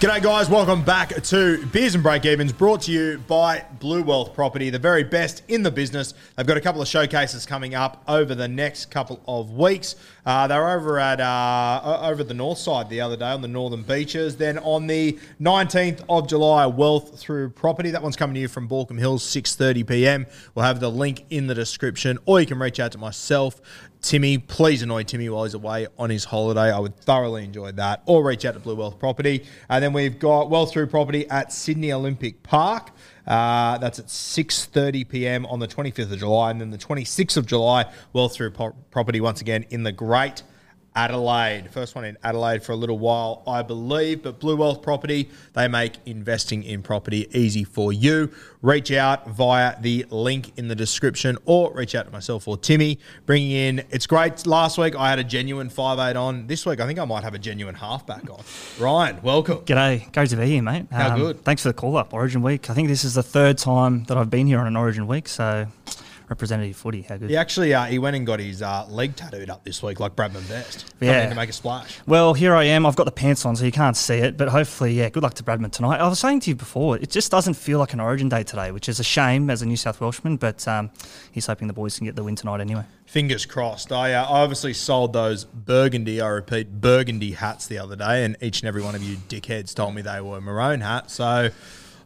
G'day, guys. Welcome back to Beers and Break Evens, brought to you by Blue Wealth Property, the very best in the business. They've got a couple of showcases coming up over the next couple of weeks. Uh, they were over at uh, over the north side the other day on the northern beaches. Then on the 19th of July, Wealth Through Property. That one's coming to you from Baulkham Hills, 6:30 p.m. We'll have the link in the description, or you can reach out to myself. Timmy, please annoy Timmy while he's away on his holiday. I would thoroughly enjoy that. Or reach out to Blue Wealth Property. And then we've got Wealth Through Property at Sydney Olympic Park. Uh, that's at 6.30 p.m. on the 25th of July. And then the 26th of July, Wealth Through Pro- Property once again in the Great Adelaide. First one in Adelaide for a little while, I believe. But Blue Wealth Property, they make investing in property easy for you. Reach out via the link in the description or reach out to myself or Timmy. Bringing in, it's great. Last week I had a genuine 5'8 on. This week I think I might have a genuine halfback on. Ryan, welcome. G'day, great to be here, mate. Um, How good? Thanks for the call up, Origin Week. I think this is the third time that I've been here on an Origin Week, so representative footy. How good? He actually uh, he went and got his uh, leg tattooed up this week like Bradman Best. Yeah. To make a splash. Well, here I am. I've got the pants on, so you can't see it. But hopefully, yeah, good luck to Bradman tonight. I was saying to you before, it just doesn't feel like an Origin day today, which is a shame as a New South Welshman. But um, he's hoping the boys can get the win tonight anyway. Fingers crossed. I, uh, I obviously sold those burgundy, I repeat, burgundy hats the other day, and each and every one of you dickheads told me they were maroon hats. So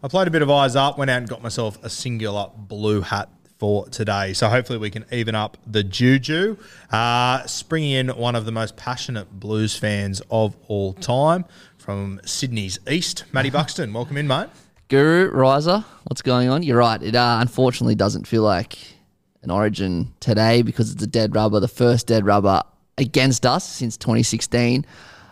I played a bit of eyes up, went out and got myself a singular blue hat for today. So hopefully we can even up the juju. Uh, springing in one of the most passionate blues fans of all time from Sydney's East, Matty Buxton. Welcome in, mate. Guru Riser, what's going on? You're right. It uh, unfortunately doesn't feel like an origin today because it's a dead rubber, the first dead rubber against us since 2016.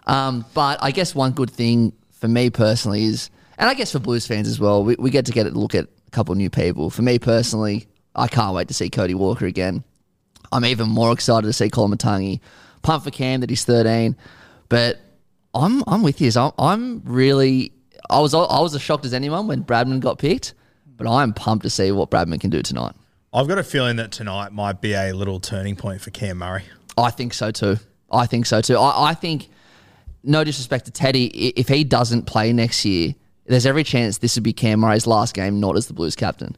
Um, but I guess one good thing for me personally is, and I guess for Blues fans as well, we, we get to get a look at a couple of new people. For me personally, I can't wait to see Cody Walker again. I'm even more excited to see Colin Matangi. Pump for Cam that he's 13, but I'm I'm with you. So I'm, I'm really I was I was as shocked as anyone when Bradman got picked, but I'm pumped to see what Bradman can do tonight. I've got a feeling that tonight might be a little turning point for Cam Murray. I think so too. I think so too. I, I think, no disrespect to Teddy, if he doesn't play next year, there's every chance this would be Cam Murray's last game, not as the Blues captain.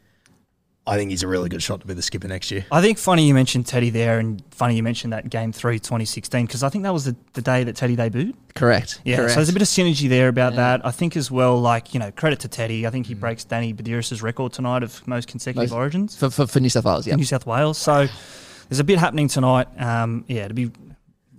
I think he's a really good shot to be the skipper next year. I think funny you mentioned Teddy there, and funny you mentioned that game three 2016 because I think that was the, the day that Teddy debuted. Correct. Yeah, Correct. so there's a bit of synergy there about that. I think as well, like you know, credit to Teddy. I think Mm. he breaks Danny Buderus' record tonight of most consecutive Most- origins for, for, for New South Wales. Yeah. New South Wales. So there's a bit happening tonight. Um, yeah, to be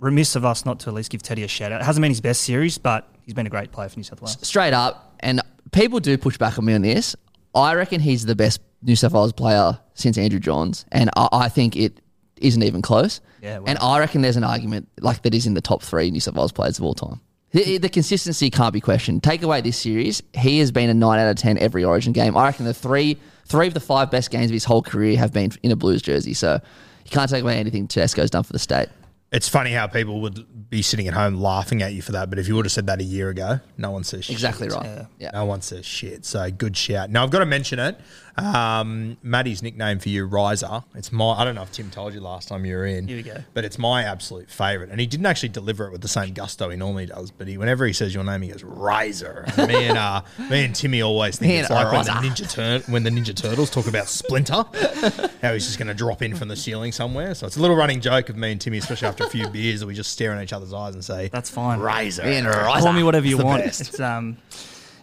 remiss of us not to at least give Teddy a shout out. It hasn't been his best series, but he's been a great player for New South Wales. straight up, and people do push back on me on this. I reckon he's the best New South Wales player since Andrew Johns, and I, I think it isn't even close. Yeah, wow. And I reckon there's an argument like that he's in the top three New South Wales players of all time. The, the consistency can't be questioned. Take away this series, he has been a nine out of ten every Origin game. I reckon the three three of the five best games of his whole career have been in a Blues jersey. So you can't take away anything Tedesco's done for the state. It's funny how people would be sitting at home laughing at you for that, but if you would have said that a year ago, no one says shit. Exactly right. Yeah. No one says shit. So good shout. Now I've got to mention it. Um, Maddie's nickname for you, Riser. It's my. I don't know if Tim told you last time you were in. Here we go. But it's my absolute favourite, and he didn't actually deliver it with the same gusto he normally does. But he, whenever he says your name, he goes Riser. And me and uh, me and Timmy always think Me it's like when the Ninja Tur- when the Ninja Turtles talk about Splinter, how he's just going to drop in from the ceiling somewhere. So it's a little running joke of me and Timmy, especially after a few beers, that we just stare in each other's eyes and say, That's fine. Riser. Me and Call me whatever you the want. best. It's um,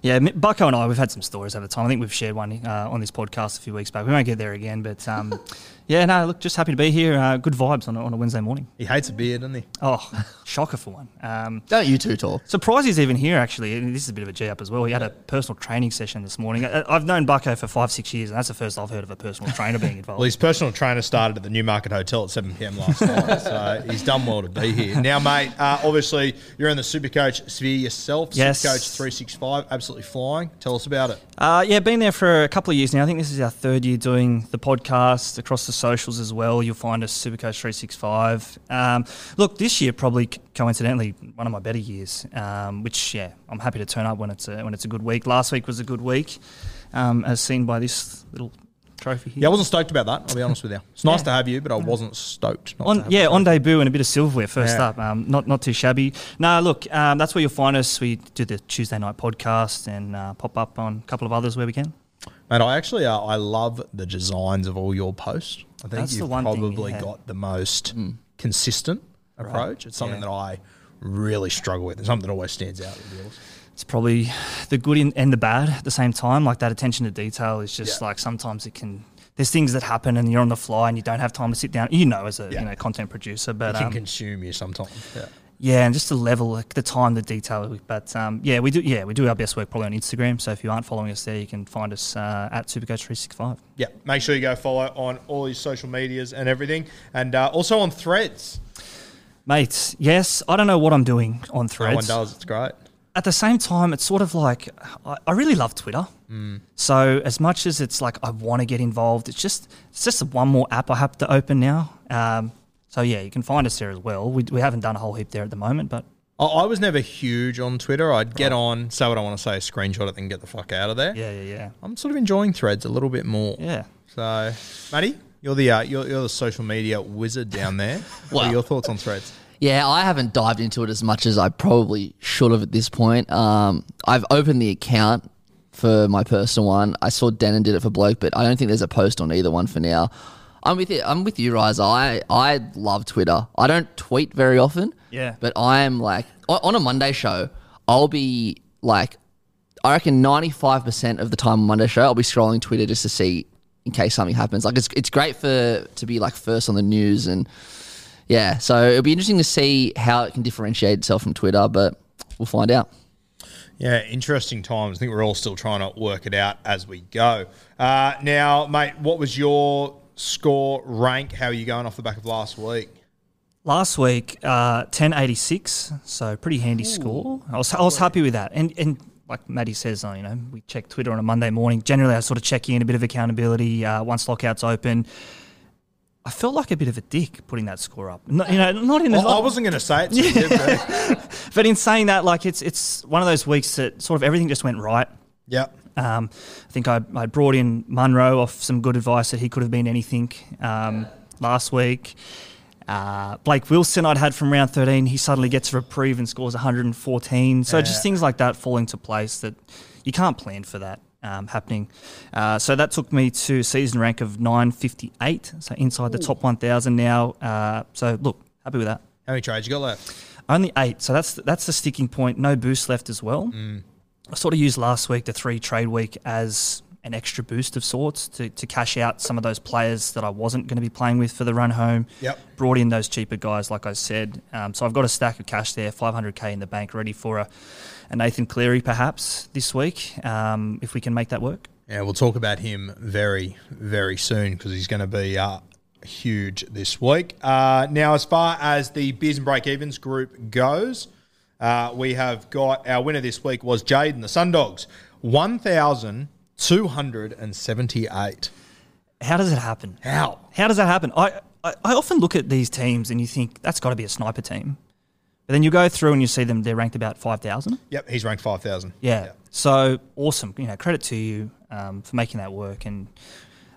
yeah, Bucko and I, we've had some stories over time. I think we've shared one uh, on this podcast a few weeks back. We won't get there again, but um, yeah, no, look, just happy to be here. Uh, good vibes on a, on a Wednesday morning. He hates a beer, doesn't he? Oh, shocker for one. Um, Don't you two talk. Surprised he's even here, actually. And this is a bit of a G up as well. He had a personal training session this morning. I, I've known Bucko for five, six years, and that's the first I've heard of a personal trainer being involved. Well, his personal trainer started at the Newmarket Hotel at 7 p.m. last night, so he's done well to be here. Now, mate, uh, obviously you're in the Supercoach sphere yourself. Yes. Supercoach 365, absolutely flying. Tell us about it. Uh, yeah, been there for a couple of years now. I think this is our third year doing the podcast across the socials as well. You'll find us Supercoach 365. Um, look, this year probably coincidentally one of my better years, um, which yeah, I'm happy to turn up when it's a, when it's a good week. Last week was a good week, um, as seen by this little trophy here. Yeah, I wasn't stoked about that. I'll be honest with you. It's nice Yeah. to have you, but I wasn't stoked. On, yeah, on debut and a bit of silverware first Yeah. up. Um, not not too shabby. No, look, um, that's where you'll find us. We do the Tuesday night podcast and uh, pop up on a couple of others where we can. Mate, I actually uh, I love the designs of all your posts. I think That's you've one thing, probably yeah. got the most consistent approach. It's something yeah. that I really struggle with. It's something that always stands out with yours. it's probably the good in, and the bad at the same time. Like that attention to detail is just Yeah. like sometimes it can. There's things that happen and you're on the fly and you don't have time to sit down. You know, as a you know content producer, but It can um, consume you sometimes. Yeah. Yeah, and just the level, like the time, the detail. But um, yeah, we do. Yeah, we do our best work probably on Instagram. So if you aren't following us there, you can find us uh, at Supercoach365. Yeah, make sure you go follow on all his social medias and everything, and uh, also on Threads. Mate, yes, I don't know what I'm doing on Threads. No one does. It's great. At the same time, it's sort of like I, I really love Twitter. So as much as it's like I want to get involved, it's just it's just one more app I have to open now. Um, so yeah, you can find us there as well. We, we haven't done a whole heap there at the moment, but I, I was never huge on Twitter. I'd get on, say what I want to say, screenshot it, then get the fuck out of there. yeah, yeah, yeah, I'm sort of enjoying Threads a little bit more. yeah. So, Matty, you're the uh, you're, you're the social media wizard down there. what Wow. are your thoughts on Threads? Yeah, I haven't dived into it as much as I probably should have at this point. Um, I've opened the account for my personal one. I saw Denon did it for bloke, but I don't think there's a post on either one for now. I'm with you. I'm with you, Rise. I I love Twitter. I don't tweet very often. Yeah. But I'm like on on a Monday show, I'll be like, I reckon 95 percent of the time on Monday show, I'll be scrolling Twitter just to see in case something happens. Like it's it's great for to be like first on the news and yeah. So it'll be interesting to see how it can differentiate itself from Twitter, but we'll find out. Yeah, interesting times. I think we're all still trying to work it out as we go. Uh, now, mate, what was your score rank? How are you going off the back of last week? Last week, uh, 1086, so pretty handy score. I was, I was happy with that. And, and like Maddie says, uh, you know, we check Twitter on a Monday morning. Generally, I sort of check in, a bit of accountability uh, once lockout's open. I felt like a bit of a dick putting that score up. Not, you know, not in the, Well, I wasn't going to say it but but in saying that, like it's it's one of those weeks that sort of everything just went right. yeah. Um, I think I, I brought in Munro off some good advice that he could have been anything um, last week. Uh, Blake Wilson, I'd had from round 13, he suddenly gets a reprieve and scores 114. So just things like that fall into place that you can't plan for that um, happening. Uh, so that took me to season rank of 958, so inside the top 1,000 now. Uh, so look, happy with that. How many trades you got left? Only eight, so that's that's the sticking point. No boost left as well. I sort of used last week the three trade week as an extra boost of sorts to, to cash out some of those players that I wasn't going to be playing with for the run home. Yep. Brought in those cheaper guys, like I said. Um, so I've got a stack of cash there, 500k in the bank, ready for a, a Nathan Cleary perhaps this week, um, if we can make that work. Yeah, we'll talk about him very, very soon because he's going to be uh, huge this week. Uh, now, as far as the Beers and Break Evens group goes, uh, we have got our winner this week was Jade and the Sundogs, 1,278. How does it happen? How? How does that happen? I I, I often look at these teams and you think that's got to be a sniper team, but then you go through and you see them they're ranked about five thousand. Yep, he's ranked 5,000. Yeah. So awesome. You know, credit to you um, for making that work. And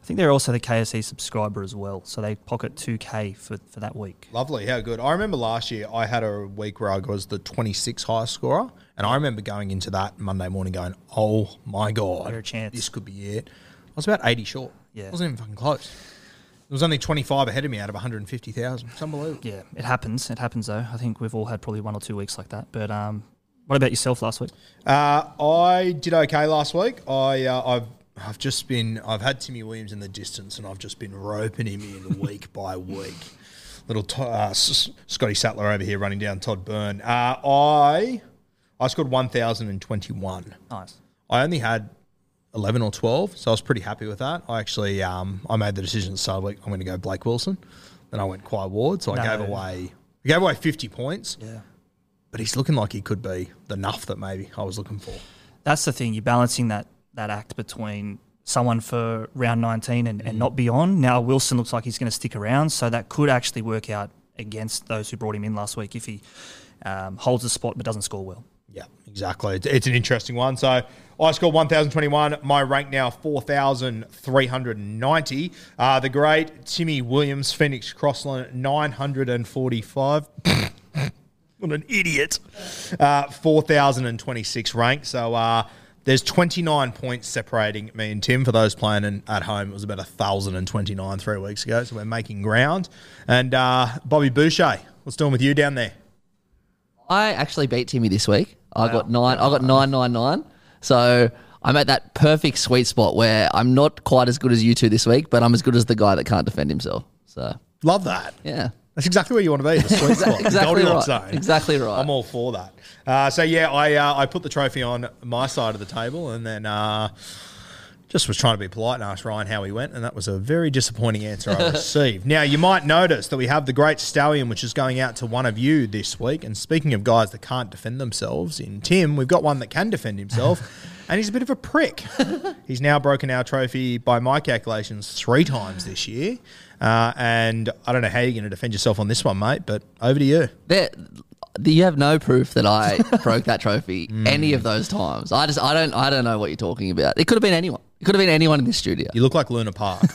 think they're also the KSE subscriber as well. So they pocket 2K for, for that week. Lovely, how good. I remember last year I had a week where I was the 26th highest scorer, and I remember going into that Monday morning going, oh my God, Better chance. this could be it. I was about 80 short. Yeah. It wasn't even fucking close. There was only 25 ahead of me out of 150,000. It's unbelievable. Yeah, it happens. It happens though. I think we've all had probably one or two weeks like that. But um, what about yourself last week? Uh, I did okay last week. I uh, I've I've just been I've had Timmy Williams in the distance, and I've just been roping him in week by week. Little to, uh, S- Scotty Sattler over here running down Todd Byrne. Uh, I I scored one thousand and twenty one. Nice. I only had eleven or twelve, so I was pretty happy with that. I actually um, I made the decision at the start of the week I'm going to go Blake Wilson. Then I went Quai Ward, so I No. gave away I gave away fifty points. Yeah. But he's looking like he could be the nuff that maybe I was looking for. That's the thing. You're balancing that that act between someone for round 19 and, and not beyond. Now Wilson looks like he's going to stick around, so that could actually work out against those who brought him in last week if he um, holds the spot but doesn't score well. Yeah, exactly. It's, it's an interesting one. So I scored 1,021. My rank now 4,390. Uh, the great Timmy Williams, Phoenix Crossland, 945. what an idiot. Uh, 4,026 rank. So uh, there's 29 points separating me and Tim. For those playing in, at home, it was about 1,029 three weeks ago. So we're making ground. And uh, Bobby Boucher, what's doing with you down there? I actually beat Timmy this week. I got nine. I got nine nine nine. So I'm at that perfect sweet spot where I'm not quite as good as you two this week, but I'm as good as the guy that can't defend himself. So Love that. yeah, That's exactly where you want to be, the sweet spot, exactly Goldilocks right. zone. Exactly right. I'm all for that. Uh, so yeah, I uh, I put the trophy on my side of the table, and then uh, just was trying to be polite and asked Ryan how he went, and that was a very disappointing answer I received. Now you might notice that we have the Great Stallion, which is going out to one of you this week. And speaking of guys that can't defend themselves, in Tim, we've got one that can defend himself. And he's a bit of a prick. he's now broken our trophy by my calculations three times this year. Uh, and I don't know how you're going to defend yourself on this one, mate, but over to you. there, you have no proof that I broke that trophy any of those times. I just I don't I don't know what you're talking about. It could have been anyone. It could have been anyone in this studio. You look like Luna Park.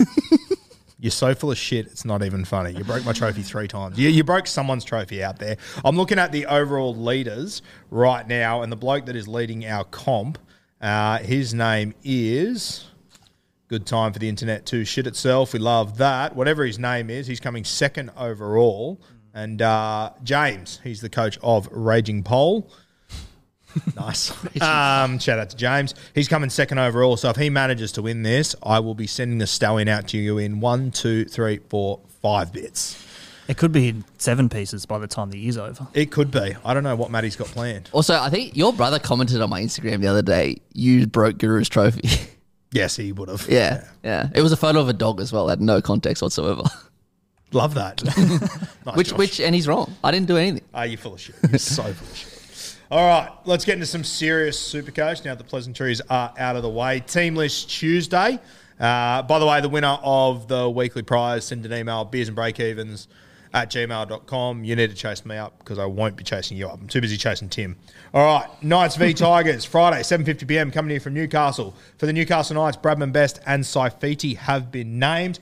You're so full of shit, it's not even funny. You broke my trophy three times. You, you broke someone's trophy out there. I'm looking at the overall leaders right now, and the bloke that is leading our comp, uh, his name is. Good time for the internet to shit itself. We love that. Whatever his name is, he's coming second overall. And uh, James, he's the coach of Raging Pole. Nice. um, shout out to James. He's coming second overall. So if he manages to win this, I will be sending the stallion out to you in one, two, three, four, five bits. It could be in seven pieces by the time the year's over. It could be. I don't know what Matty's got planned. Also, I think your brother commented on my Instagram the other day. You broke Guru's trophy. Yes, he would have. yeah, yeah. It was a photo of a dog as well. Had no context whatsoever. Love that. Nice, which, Josh. which, and he's wrong. I didn't do anything. Are you full of shit? You're so full of shit. All right, let's get into some serious supercoach now the pleasantries are out of the way. Team list Tuesday. Uh, by the way, the winner of the weekly prize, send an email, beers and break breakevens at gmail.com. You need to chase me up because I won't be chasing you up. I'm too busy chasing Tim. All right, Knights v Tigers, Friday, 7.50pm, coming here from Newcastle. For the Newcastle Knights, Bradman Best and Saifiti have been named.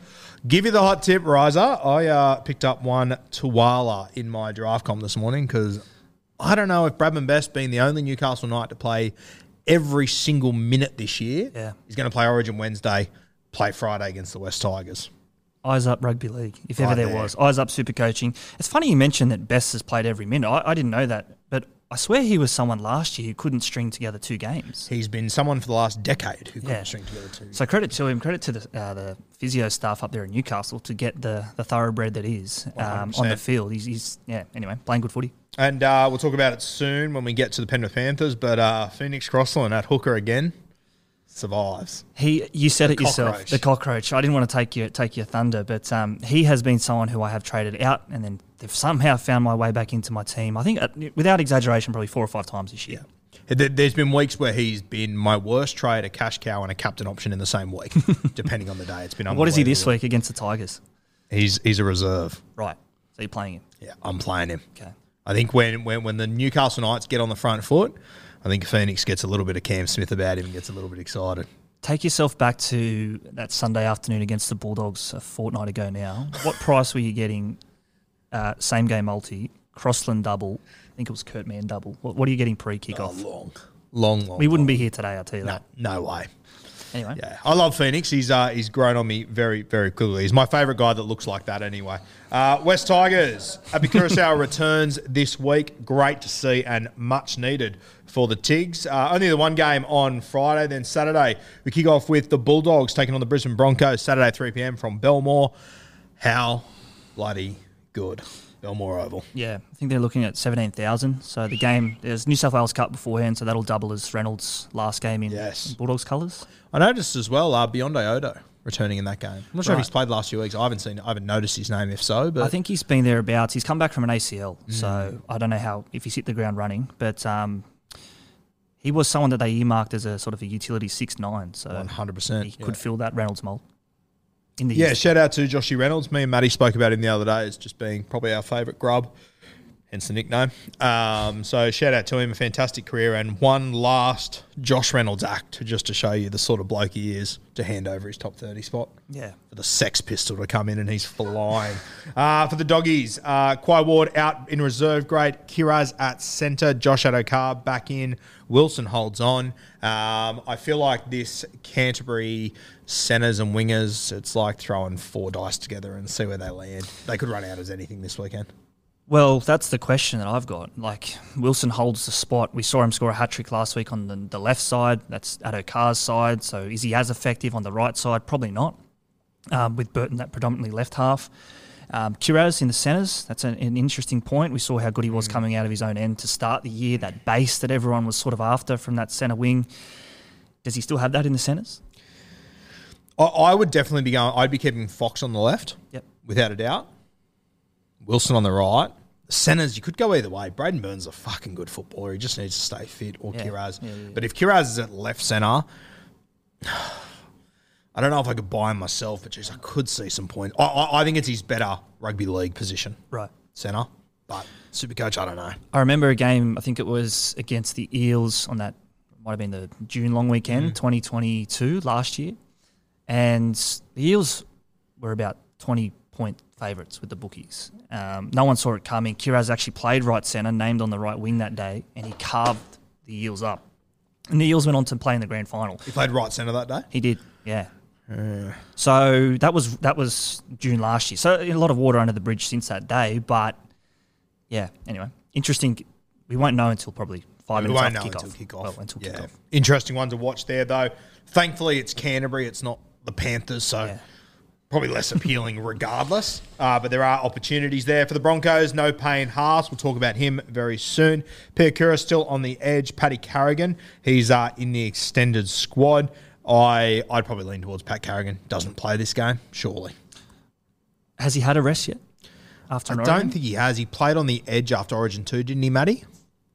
Give you the hot tip, Riser. I uh, picked up one Tuwala in my draft com this morning because I don't know if Bradman Best, being the only Newcastle Knight to play every single minute this year, Yeah. he's going to play Origin Wednesday, play Friday against the West Tigers. Eyes up rugby league, if ever Right there there. was. Eyes up super coaching. It's funny you mentioned that Best has played every minute. I, I didn't know that, but I swear he was someone last year who couldn't string together two games. He's been someone for the last decade who couldn't Yeah. string together two. So credit to him, credit to the uh, the physio staff up there in Newcastle to get the the thoroughbred that is um, on the field. He's, he's yeah. Anyway, playing good footy. And uh, we'll talk about it soon when we get to the Penrith Panthers. But uh, Phoenix Crossland at hooker again survives. He, you said it yourself, cockroach. the cockroach. I didn't want to take your take your thunder, but um, he has been someone who I have traded out, and then they've somehow found my way back into my team. I think, uh, without exaggeration, probably four or five times this year. There- There's been weeks where he's been my worst trade, a cash cow, and a captain option in the same week, depending on the day. It's been What is he this week against the Tigers? He's he's a reserve. Right. So you're playing him. Yeah, I'm playing him. Okay. I think when, when when the Newcastle Knights get on the front foot, I think Phoenix gets a little bit of Cam Smith about him and gets a little bit excited. Take yourself back to that Sunday afternoon against the Bulldogs a fortnight ago now. What price were you getting? Uh, same game multi, Crossland double. I think it was Kurt Mann double. What, what are you getting pre kickoff? long, long, long. we wouldn't long. be here today, I'll tell you No, that. no way. Anyway, Yeah, I love Phoenix. He's uh, he's grown on me very very quickly. He's my favourite guy that looks like that. Anyway, uh, West Tigers. Api Koroisau returns this week. Great to see and much needed for the Tigs. Uh, only the one game on Friday. Then Saturday we kick off with the Bulldogs taking on the Brisbane Broncos. Saturday three pm from Belmore. How bloody good Belmore Oval. yeah, I think they're looking at 17,000. So the game, there's New South Wales Cup beforehand, so that'll double as Reynolds' last game in Yes. Bulldogs colours. I noticed as well uh, Beyonde Odo returning in that game. I'm not sure if he's played the last few weeks. I haven't seen. I haven't noticed his name. If so, but I think he's been thereabouts. He's come back from an ACL, Mm. so I don't know how if he's hit the ground running, but um, he was someone that they earmarked as a sort of a utility six nine, so 100%, he yeah. could fill that Reynolds mold. In the Yeah, years. shout out to Joshy Reynolds. Me and Maddie spoke about him the other day as just being probably our favourite grub, hence the nickname. Um, so shout out to him, a fantastic career, and one last Josh Reynolds act just to show you the sort of bloke he is to hand over his top 30 spot. yeah. For the Sex Pistol to come in and he's flying. uh, for the doggies, uh, Quai Ward out in reserve grade, Kiraz at centre, Josh Addo-Carr back in, Wilson holds on. Um, I feel like this Canterbury centres and wingers, it's like throwing four dice together and see where they land. They could run out as anything this weekend. Well, that's the question that I've got. Like Wilson holds the spot. We saw him score a hat trick last week on the, the left side. That's at Okar's side. So is he as effective on the right side? Probably not. Um, with Burton that predominantly left half. Um, Kiraz in the centres. That's an, an interesting point. We saw how good he was coming out of his own end to start the year. That base that everyone was sort of after from that centre wing. Does he still have that in the centres? I, I would definitely be going, I'd be keeping Fox on the left, Yep. without a doubt. Wilson on the right. Centers, you could go either way. Braidon Burns is a fucking good footballer. He just needs to stay fit, or Yeah. Kiraz. Yeah, yeah, yeah. But if Kiraz is at left center, I don't know if I could buy him myself, but geez, I could see some points. I, I, I think it's his better rugby league position, Right. center. But super coach, I don't know. I remember a game, I think it was against the Eels on that, might have been the June long weekend, 2022, last year. And the Eels were about 20 point favourites with the bookies. Um, no one saw it coming. Kiraz actually played right centre, named on the right wing that day, and he carved the Eels up. And the Eels went on to play in the grand final. He played right center that day. He did, yeah. So that was that was June last year. So a lot of water under the bridge since that day. But yeah, anyway, interesting. We won't know until probably five We minutes won't know after kickoff. until kickoff. Well, until yeah. kickoff. Interesting one to watch there, though. Thankfully, it's Canterbury. It's not the Panthers, so Yeah. probably less appealing regardless. Uh, but there are opportunities there for the Broncos. No Payne Haas. We'll talk about him very soon. Piakura still on the edge. Paddy Carrigan. He's uh, in the extended squad. I, I'd probably lean towards Pat Carrigan. Doesn't play this game, surely. Has he had a rest yet? After I don't Origin? think he has. He played on the edge after Origin 2, didn't he, Matty?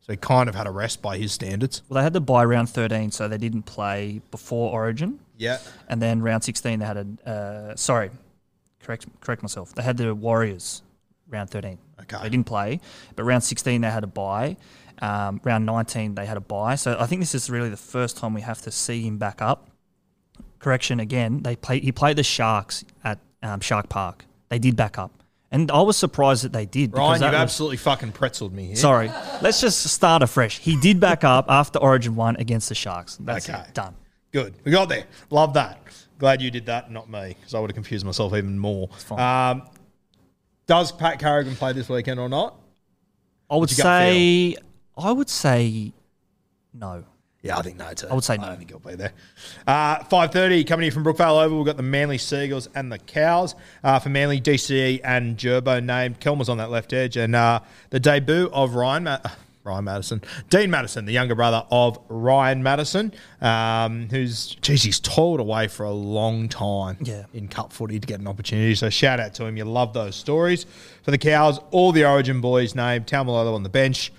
So he kind of had a rest by his standards. Well, they had to buy round thirteen, so they didn't play before Origin, Yeah. and then round sixteen they had a. Uh, sorry, correct correct myself. They had the Warriors round thirteen. Okay. They didn't play, but round sixteen they had a buy. Um, round nineteen they had a buy. So I think this is really the first time we have to see him back up. Correction again. They play. He played the Sharks at um, Shark Park. They did back up, and I was surprised that they did. because Ryan, you've was- absolutely fucking pretzeled me here. Sorry. Let's just start afresh. He did back up after Origin one against the Sharks. That's Okay. it. Done. Good. We got there. Love that. Glad you did that, not me, because I would have confused myself even more. Um, does Pat Carrigan play this weekend or not? I would What's your gut say. I would say no. Yeah, I think no too. I would say I no. don't think he'll be there. Uh, Five thirty coming in from Brookvale Oval. We've got the Manly Seagulls and the Cows. Uh, for Manly, DCE and Gerbo named. Kelmer's on that left edge, and uh, the debut of Ryan. Ma- Ryan Matterson, Dean Matterson, the younger brother of Ryan Matterson, um, who's geez, he's toiled away for a long time Yeah. in cup footy to get an opportunity. So shout out to him. You love those stories. For the Cows, all the Origin boys named. Taumalolo on the bench.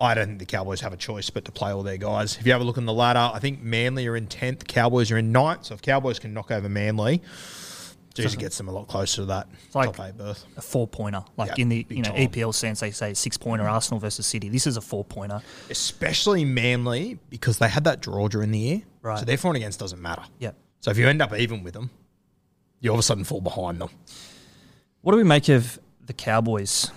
I don't think the Cowboys have a choice but to play all their guys. If you have a look in the ladder, I think Manly are in 10th, Cowboys are in 9th. So if Cowboys can knock over Manly, Jersey gets them a lot closer to that like- top eight berth. a four pointer. Like Yeah, in the you know time. EPL sense, they say six pointer Arsenal versus City. This is a four pointer. Especially Manly because they had that draw during the year. Right. So their for and against doesn't matter. Yeah. So if you end up even with them, you all of a sudden fall behind them. What do we make of the Cowboys?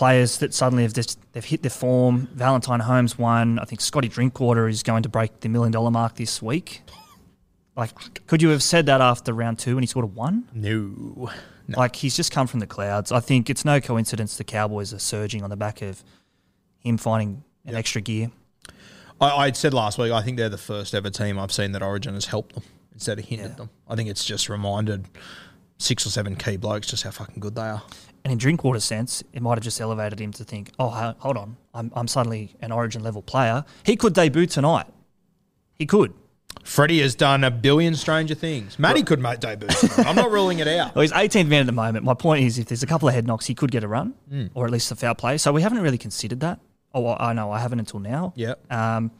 Players that suddenly have just they've hit their form. Valentine Holmes won. I think Scotty Drinkwater is going to break the million dollar mark this week. Like, could you have said that after round two when he scored a one? No. no. Like he's just come from the clouds. I think it's no coincidence the Cowboys are surging on the back of him finding an extra gear. I, I said last week, I think they're the first ever team I've seen that Origin has helped them instead of hindered Yeah. them. I think it's just reminded six or seven key blokes just how fucking good they are. And in Drinkwater's sense, it might have just elevated him to think, oh, hold on, I'm, I'm suddenly an Origin level player. He could debut tonight. He could. Freddie has done a billion stranger things. Matty could make debut. tonight. I'm not ruling it out. Well, he's 18th man at the moment. My point is, if there's a couple of head knocks, he could get a run, or at least a foul play. So we haven't really considered that. Oh, I know I haven't until now. Yeah. Um,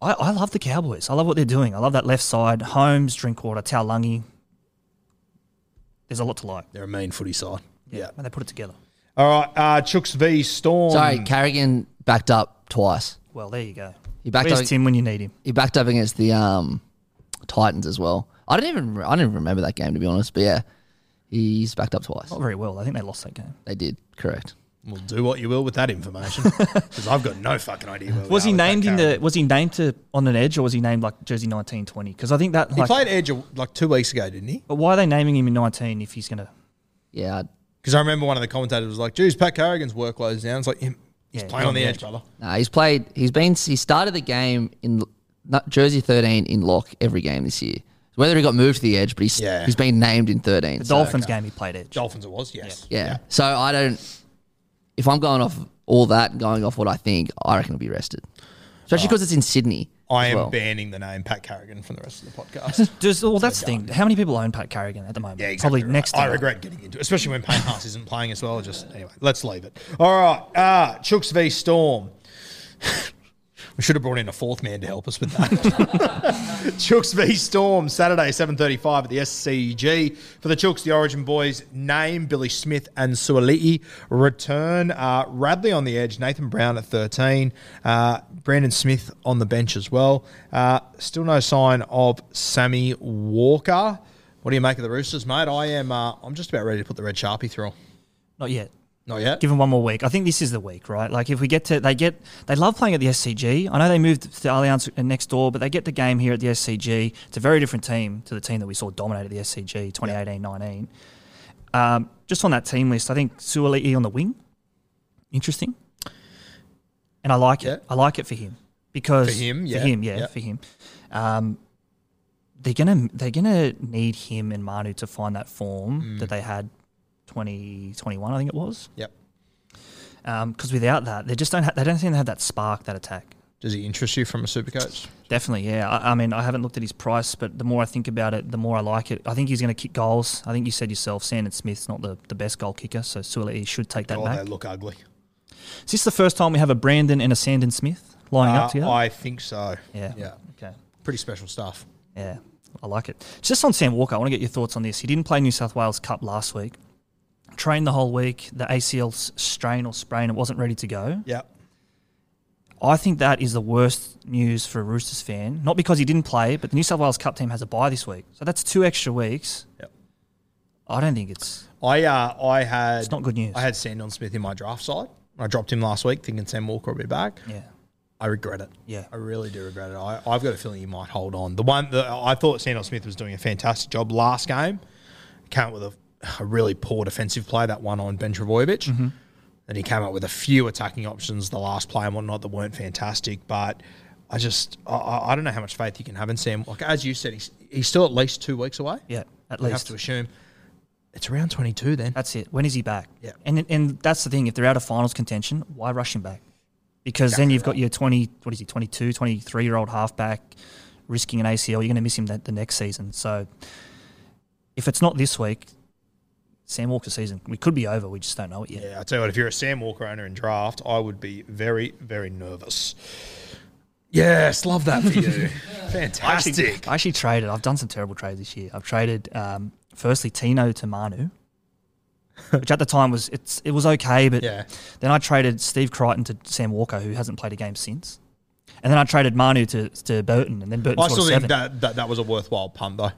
I, I love the Cowboys. I love what they're doing. I love that left side. Holmes, Drinkwater, Taulagi. There's a lot to like. They're a mean footy side. Yeah. And they put it together. All right. Uh, Chooks v Storm. Sorry, Carrigan backed up twice. Well, there you go. He backed Where's up. Tim when you need him? He backed up against the um, Titans as well. I didn't even I didn't remember that game to be honest, but yeah, he's backed up twice. Not very well. I think they lost that game. They did correct. We'll do what you will with that information because I've got no fucking idea. Where we Was are he with that named in character. the? Was he named to on an edge, or was he named like jersey nineteen twenty? Because I think that. He Like, played Edge like two weeks ago, didn't he? But why are they naming him in 19 if he's going to? Yeah, I- Because I remember one of the commentators was like, "Geez, Pat Carrigan's workload's down." It's like him, he's Yeah, playing on the edge, brother. Nah, he's played. He's been. He started the game in not jersey thirteen in lock every game this year. Whether he got moved to the edge, but he's Yeah. he's been named in thirteen. The so- Dolphins game he played edge. Dolphins, it was yes. yeah. So I don't. If I'm going off all that and going off what I think, I reckon he'll be rested. Especially because it's in Sydney. I am well. banning the name Pat Carrigan from the rest of the podcast. Does, well, that's the thing. How many people own Pat Carrigan at the moment? Yeah, exactly. Probably right. next. I regret getting into it, especially when Payne Haas isn't playing as well. Just anyway, let's leave it. All right, uh, Chooks v Storm. we should have brought in a fourth man to help us with that. Chooks v Storm, Saturday, seven thirty-five at the SCG. For the Chooks, the Origin boys name Billy Smith and Suaalii return. Uh, Radley on the edge, Nathan Brown at thirteen, uh, Brandon Smith on the bench as well. Uh, still no sign of Sammy Walker. What do you make of the Roosters, mate? I am. Uh, I'm just about ready to put the red sharpie through. Not yet. Not yet. Give them one more week. I think this is the week, right? Like if we get to, they get, they love playing at the SCG. I know they moved to Allianz next door, but they get the game here at the SCG. It's a very different team to the team that we saw dominate at the SCG 2018-19. Um, just on that team list, I think Suaalii on the wing, interesting, and I like Yeah. it. I like it for him because For him, yeah. for him, yeah, Yeah. for him. Um, they're gonna they're gonna need him and Manu to find that form Mm. that they had 2021, I think it was. Yep. Because without that, they just don't. Ha- they don't seem to have that spark, that attack. Does he interest you from a super coach? Definitely, yeah. I, I mean, I haven't looked at his price, but the more I think about it, the more I like it. I think he's going to kick goals. I think you said yourself, Sandon Smith's not the, the best goal kicker, so Suaalii should take that Oh, back. they look ugly. Is this the first time we have a Brandon and a Sandon Smith lining Uh, up together? I think so. yeah. Yeah. Okay. Pretty special stuff. Yeah, I like it. Just on Sam Walker, I want to get your thoughts on this. He didn't play New South Wales Cup last week. Trained the whole week. The ACL strain or sprain, it wasn't ready to go. Yeah. I think that is the worst news for a Roosters fan. Not because he didn't play, but the New South Wales Cup team has a bye this week, so that's two extra weeks. Yep. I don't think it's. I uh, I had It's not good news. I had Sandon Smith in my draft side. I dropped him last week, thinking Sam Walker will be back. Yeah, I regret it. Yeah. I really do regret it. I, I've got a feeling you might hold on. The one that I thought Sandon Smith was doing a fantastic job last game. Came up with a, a really poor defensive play, that one on Ben Trbojevic. Mm-hmm. And he came up with a few attacking options, the last play and whatnot, that weren't fantastic. But I just, I- I, I don't know how much faith you can have in Sam. Like, as you said, he's, he's still at least two weeks away. yeah, at We have to assume it's around 22 then. that's it. When is he back? Yeah. and and that's the thing. If they're out of finals contention, why rush him back? Because then you've got your 20, what is he, 22, 23 year old halfback risking an ACL. You're going to miss him that the next season. So if it's not this week, Sam Walker season, we could be over. We just don't know it yet. Yeah, I tell you what, if you're a Sam Walker owner in draft, I would be very, very nervous. Yes, love that for you. I actually, Fantastic. I actually traded. I've done some terrible trades this year. I've traded um, firstly Tino to Manu, which at the time was it's it was okay, but Yeah. then I traded Steve Crichton to Sam Walker, who hasn't played a game since, and then I traded Manu to to Burton, and then Burton I still think that, that that was a worthwhile punt though.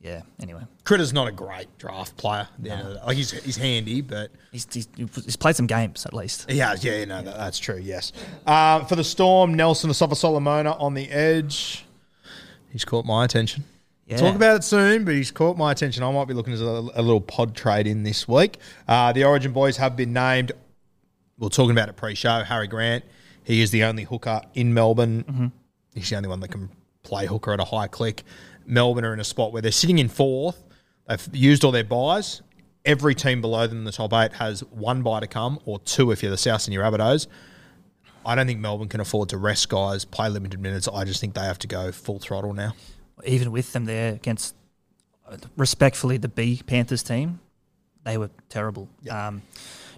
yeah. Anyway, Critter's not a great draft player. at the end of the. Like he's he's handy, but he's, he's he's played some games at least. yeah, yeah, no, that, that's true. Yes. Uh, for the Storm, Nelson Asofa-Solomona on the edge. He's caught my attention. Yeah. Talk about it soon, but he's caught my attention. I might be looking at a, a little pod trade in this week. Uh, the Origin boys have been named. We are talking about it pre-show. Harry Grant. He is the only hooker in Melbourne. He's the only one that can play hooker at a high click. Melbourne are in a spot where they're sitting in fourth. They've used all their buys. Every team below them in the top eight has one buy to come, or two if you're the South Sydney Rabbitohs. I don't think Melbourne can afford to rest guys, play limited minutes. I just think they have to go full throttle now. Even with them there against, uh, respectfully, the B Panthers team, they were terrible. Um,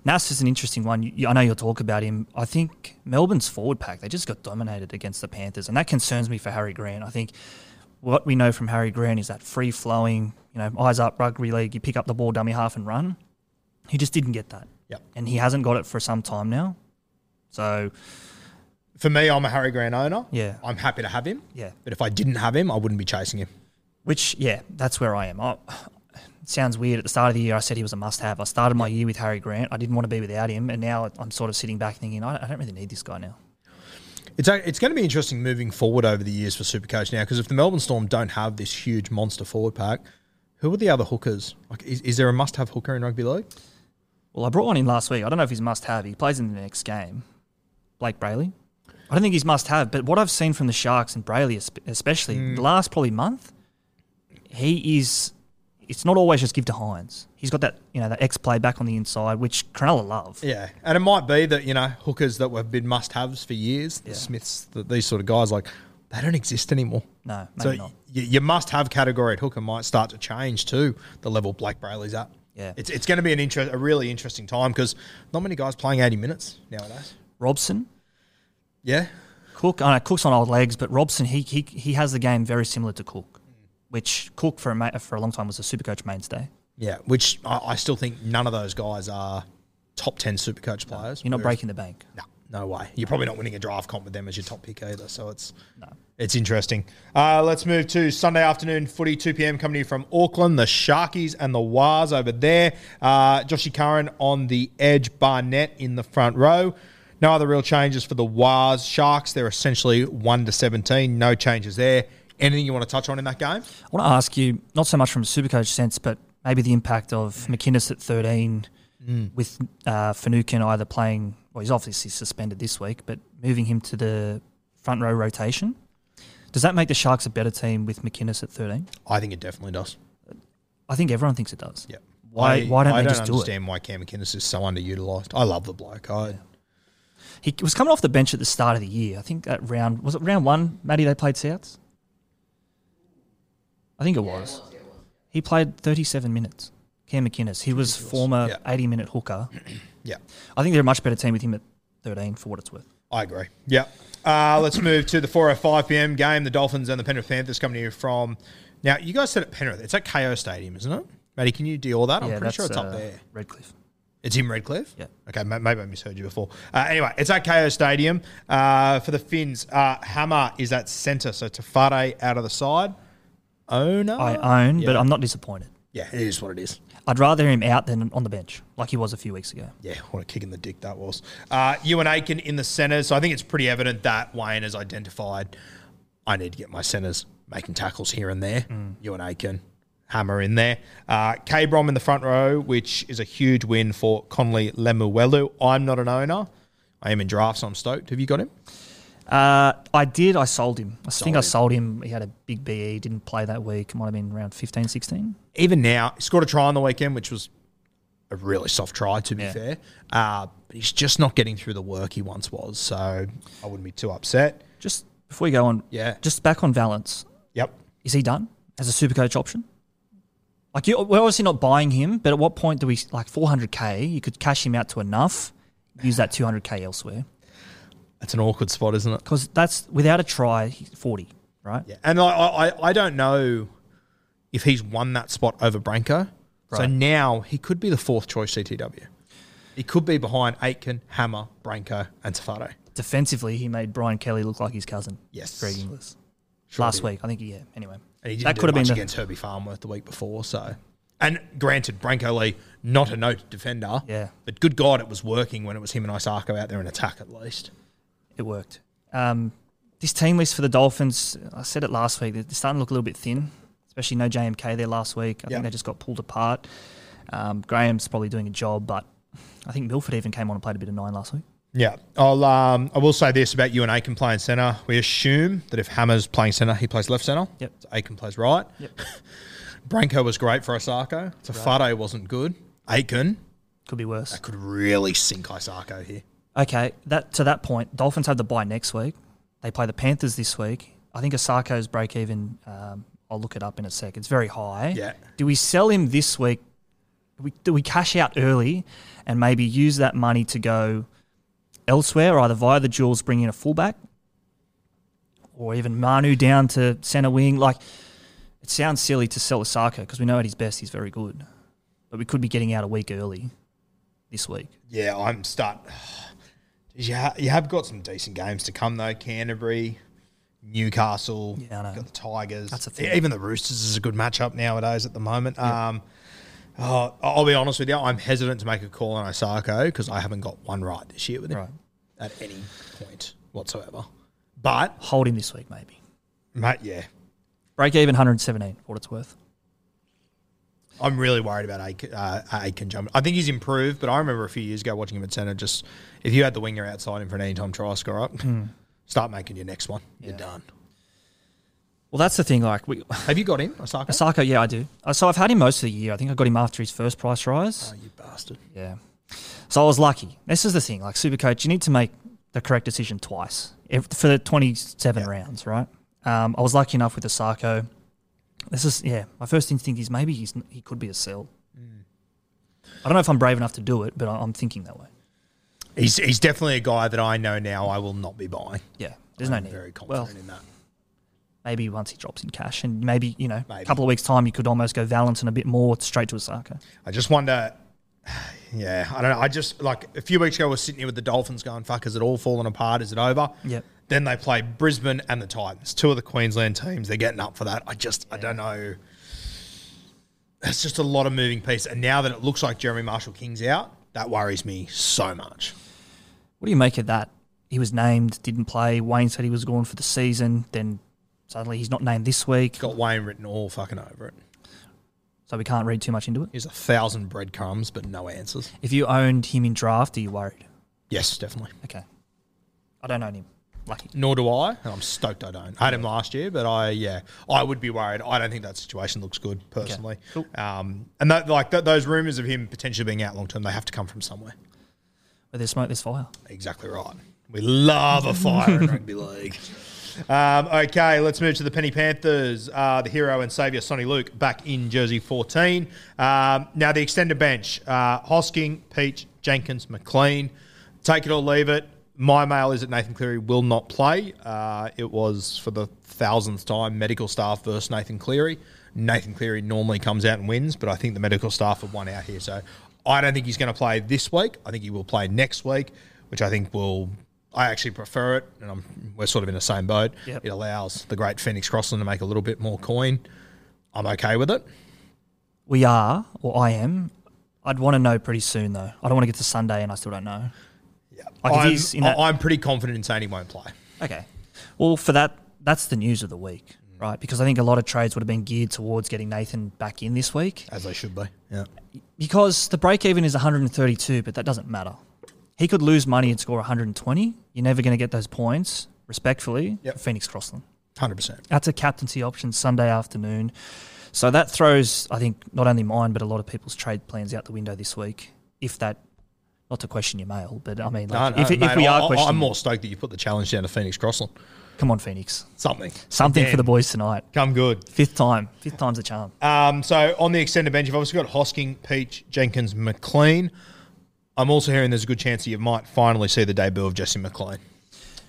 Nass is an interesting one. You, I know you'll talk about him. I think Melbourne's forward pack, they just got dominated against the Panthers, and that concerns me for Harry Grant. I think what we know from Harry Grant is that free flowing, you know, eyes up rugby league, you pick up the ball, dummy half, and run. He just didn't get that. Yep. And he hasn't got it for some time now. So, For me, I'm a Harry Grant owner. Yeah. I'm happy to have him. Yeah. But if I didn't have him, I wouldn't be chasing him. Which, yeah, that's where I am. I, it sounds weird. At the start of the year, I said he was a must-have. I started my year with Harry Grant. I didn't want to be without him, and now I'm sort of sitting back thinking, I, I don't really need this guy now. It's a, it's going to be interesting moving forward over the years for Supercoach now because if the Melbourne Storm don't have this huge monster forward pack, who are the other hookers? Like, is, is there a must-have hooker in rugby league? Well, I brought one in last week. I don't know if he's must-have. He plays in the next game. Blayke Brailey. I don't think he's must-have, but what I've seen from the Sharks and Brailey, espe- especially mm. the last probably month, he is. It's not always just give to Hynes. He's got that you know that X play back on the inside, which Cronulla love. Yeah, and it might be that you know hookers that have been must-haves for years, the Smiths, the, these sort of guys, like they don't exist anymore. No, so maybe not. y- your must-have category at hooker might start to change too. The level Blayke Brailey's at. Yeah. it's it's going to be an interest, a really interesting time because not many guys playing eighty minutes nowadays. Robson, Yeah, Cook, I know Cook's on old legs, but Robson he he he has the game very similar to Cook, which Cook for a ma- for a long time was a Supercoach mainstay. yeah. Which I, I still think none of those guys are top ten Supercoach players. You're not whereas- breaking the bank. No, no way. You're probably not winning a draft comp with them as your top pick either. So it's No. it's interesting. Uh, let's move to Sunday afternoon footy, 2 p.m. coming to you from Auckland. The Sharkies and the Wars over there. Uh, Joshy Curran on the edge, Barnett in the front row. No other real changes for the Wars. Sharks, they're essentially 1 to 17. No changes there. Anything you want to touch on in that game? I want to ask you, not so much from a Supercoach sense, but maybe the impact of McInnes at 13 with uh, Finucane either playing, well, he's obviously suspended this week, but moving him to the front row rotation. Does that make the Sharks a better team with McInnes at 13? I think it definitely does. I think everyone thinks it does. Yeah. Why, I, why don't I they don't just do it? understand why Cam McInnes is so underutilized. I love the bloke. I, He was coming off the bench at the start of the year. I think that round, was it round one, Matty, they played Souths? I think it was. He played 37 minutes. Cam McInnes. He was former Yeah. 80 minute hooker. yeah. I think they're a much better team with him at 13 for what it's worth. I agree. Yeah. Uh, let's move to the 4:05 p.m. game. The Dolphins and the Penrith Panthers coming you from. Now, you guys said at Penrith. It's at Kayo Stadium, isn't it? Matty, can you deal with that? I'm pretty sure it's up uh, there. Redcliffe. It's in Redcliffe? Yeah. Okay, maybe I misheard you before. Uh, anyway, it's at Kayo Stadium. Uh, for the Finns, uh, Hammer is at centre, so Tafare out of the side. Owner? I own, but I'm not disappointed. Yeah, it is what it is. I'd rather him out than on the bench, like he was a few weeks ago. Yeah, what a kick in the dick that was. Uh, Euan Aitken in the centres. So I think it's pretty evident that Wayne has identified I need to get my centres making tackles here and there. Euan Aitken, Hammer in there. Uh, K Brom in the front row, which is a huge win for Connelly Lemuelu. I'm not an owner. I am in drafts, so I'm stoked. Have you got him? Uh, I did. I sold him. I think I sold him. He had a big BE, didn't play that week. It might have been around 15, 16. Even now, he scored a try on the weekend, which was a really soft try, to be Yeah. fair. Uh, but he's just not getting through the work he once was. So I wouldn't be too upset. Just before you go on, Yeah. just back on Valynce. Yep. Is he done as a super coach option? Like you, we're obviously not buying him, but at what point do we like 400k? You could cash him out to enough, use that 200k elsewhere That's an awkward spot, isn't it? because that's without a try, he's 40, right? Yeah, and I, I, I don't know if he's won that spot over Brenko. So now he could be the fourth choice CTW. He could be behind Aitken, Hammer, Brenko, and Tafado. Defensively, he made Brian Kelly look like his cousin. Yes. Greg Inglis. Sure Last week, I think. Yeah. Anyway, he didn't that could have been the, against Herbie Farnworth the week before. So, and granted, Brenko Lee not a note defender. Yeah. but good God, it was working when it was him and Isaako out there in attack at least. it worked. Um, this team list for the Dolphins, I said it last week. They're starting to look a little bit thin, especially no JMK there last week. I Yeah. think they just got pulled apart. Um, Graham's probably doing a job, but I think Milford even came on and played a bit of nine last week. Yeah, I'll. Um, I will say this about Euan Aitken playing centre. We assume that if Hammer's playing centre, he plays left centre. Yep. So Aitken plays right. Yep. Brenko was great for Isaako. Tafado wasn't good. Aitken Could be worse. that could really sink Isaako here. Okay, that to that point, Dolphins have the bye next week. They play the Panthers this week. I think Isaako's break even. Um, I'll look it up in a sec. It's very high. Yeah. Do we sell him this week? Do we, do we cash out early and maybe use that money to go elsewhere, either via the Jewels, bring in a fullback, or even Manu down to centre wing? Like, it sounds silly to sell Isaako because we know at his best he's very good, but we could be getting out a week early this week. Yeah, I'm start. You, ha- you have got some decent games to come though. Canterbury, Newcastle, Yeah, got the Tigers. That's the thing. Even the Roosters is a good matchup nowadays at the moment. Um, oh, I'll be honest with you, I'm hesitant to make a call on Isaako because I haven't got one right this year with him Right. at any point whatsoever. But Hold him this week, maybe. mate, yeah, Break even 117, what it's worth. I'm really worried about Aitken, uh, jumping. I think he's improved, but I remember a few years ago watching him at centre. Just if you had the winger outside him for an anytime try scorer, start making your next one. You're done. Well, that's the thing. Like, we, Have you got him, Isaako? Isaako, yeah, I do. Uh, So I've had him most of the year. I think I got him after his first price rise. Oh, you bastard. Yeah. So I was lucky. This is the thing. Like, super coach, you need to make the correct decision twice for the 27 Yeah. rounds, right? Um, I was lucky enough with Isaako. This is, yeah, my first instinct is maybe he's, he could be a sell. I don't know if I'm brave enough to do it, but I'm thinking that way. He's he's definitely a guy that I know now I will not be buying. Yeah, there's no I'm need. very well, confident in that. Maybe once he drops in cash, and maybe you know, a couple of weeks time, you could almost go Valentin a bit more straight to Isaako. I just wonder. Yeah, I don't know. I just like a few weeks ago, I was sitting here with the Dolphins going, "Fuck, is it all falling apart? Is it over?" Yep. Then they play Brisbane and the Titans, two of the Queensland teams. They're getting up for that. I just, I don't know. It's just a lot of moving pieces. And now that it looks like Jeremy Marshall King's out, that worries me so much. What do you make of that? He was named, didn't play. Wayne said he was gone for the season. Then suddenly he's not named this week, Got Wayne written all fucking over it. so we can't read too much into it. Here's a thousand breadcrumbs, but no answers. If you owned him in draft, are you worried? Yes, definitely. Okay, I don't own him. Lucky. Nor do I, and I'm stoked I don't. I had him last year, but I yeah, I would be worried. I don't think that situation looks good personally. Cool. Um, and that, like th- those rumors of him potentially being out long term, they have to come from somewhere. Where there's smoke, there's fire. Exactly right. We love a fire in rugby league. Um, okay, let's move to the Penny Panthers. Uh, the hero and saviour Soni Luke back in jersey 14. Um, now the extended bench: uh, Hosking, Peach, Jenkins, McLean. Take it or leave it. My mail is that Nathan Cleary will not play. Uh, it was for the thousandth time medical staff versus Nathan Cleary. Nathan Cleary normally comes out and wins, but I think the medical staff have won out here. So I don't think he's going to play this week. I think he will play next week, which I think will. I actually prefer it, and I'm, we're sort of in the same boat. Yep. It allows the great Phoenix Crossland to make a little bit more coin. I'm okay with it. We are, or I am. I'd want to know pretty soon though. I don't want to get to Sunday and I still don't know. Yeah, Like I'm, that- I'm pretty confident in saying he won't play. Okay. Well, for that, that's the news of the week, right? Because I think a lot of trades would have been geared towards getting Nathan back in this week. As they should be. Yeah. because the break even is 132, but that doesn't matter. He could lose money and score 120. You're never going to get those points, respectfully, Yep. for Phoenix Crossland. 100%. That's a captaincy option Sunday afternoon. So that throws, I think, not only mine, but a lot of people's trade plans out the window this week. If that, not to question your mail, but I mean, like, no, if, if mate, we I- are I, questioning, I'm more stoked that you put the challenge down to Phoenix Crossland. come on, Phoenix. Something. Something for the boys tonight. Come good. Fifth time. Fifth time's a charm. Um, so on the extended bench, you've obviously got Hosking, Peach, Jenkins, McLean. I'm also hearing there's a good chance that you might finally see the debut of Jesse McLean.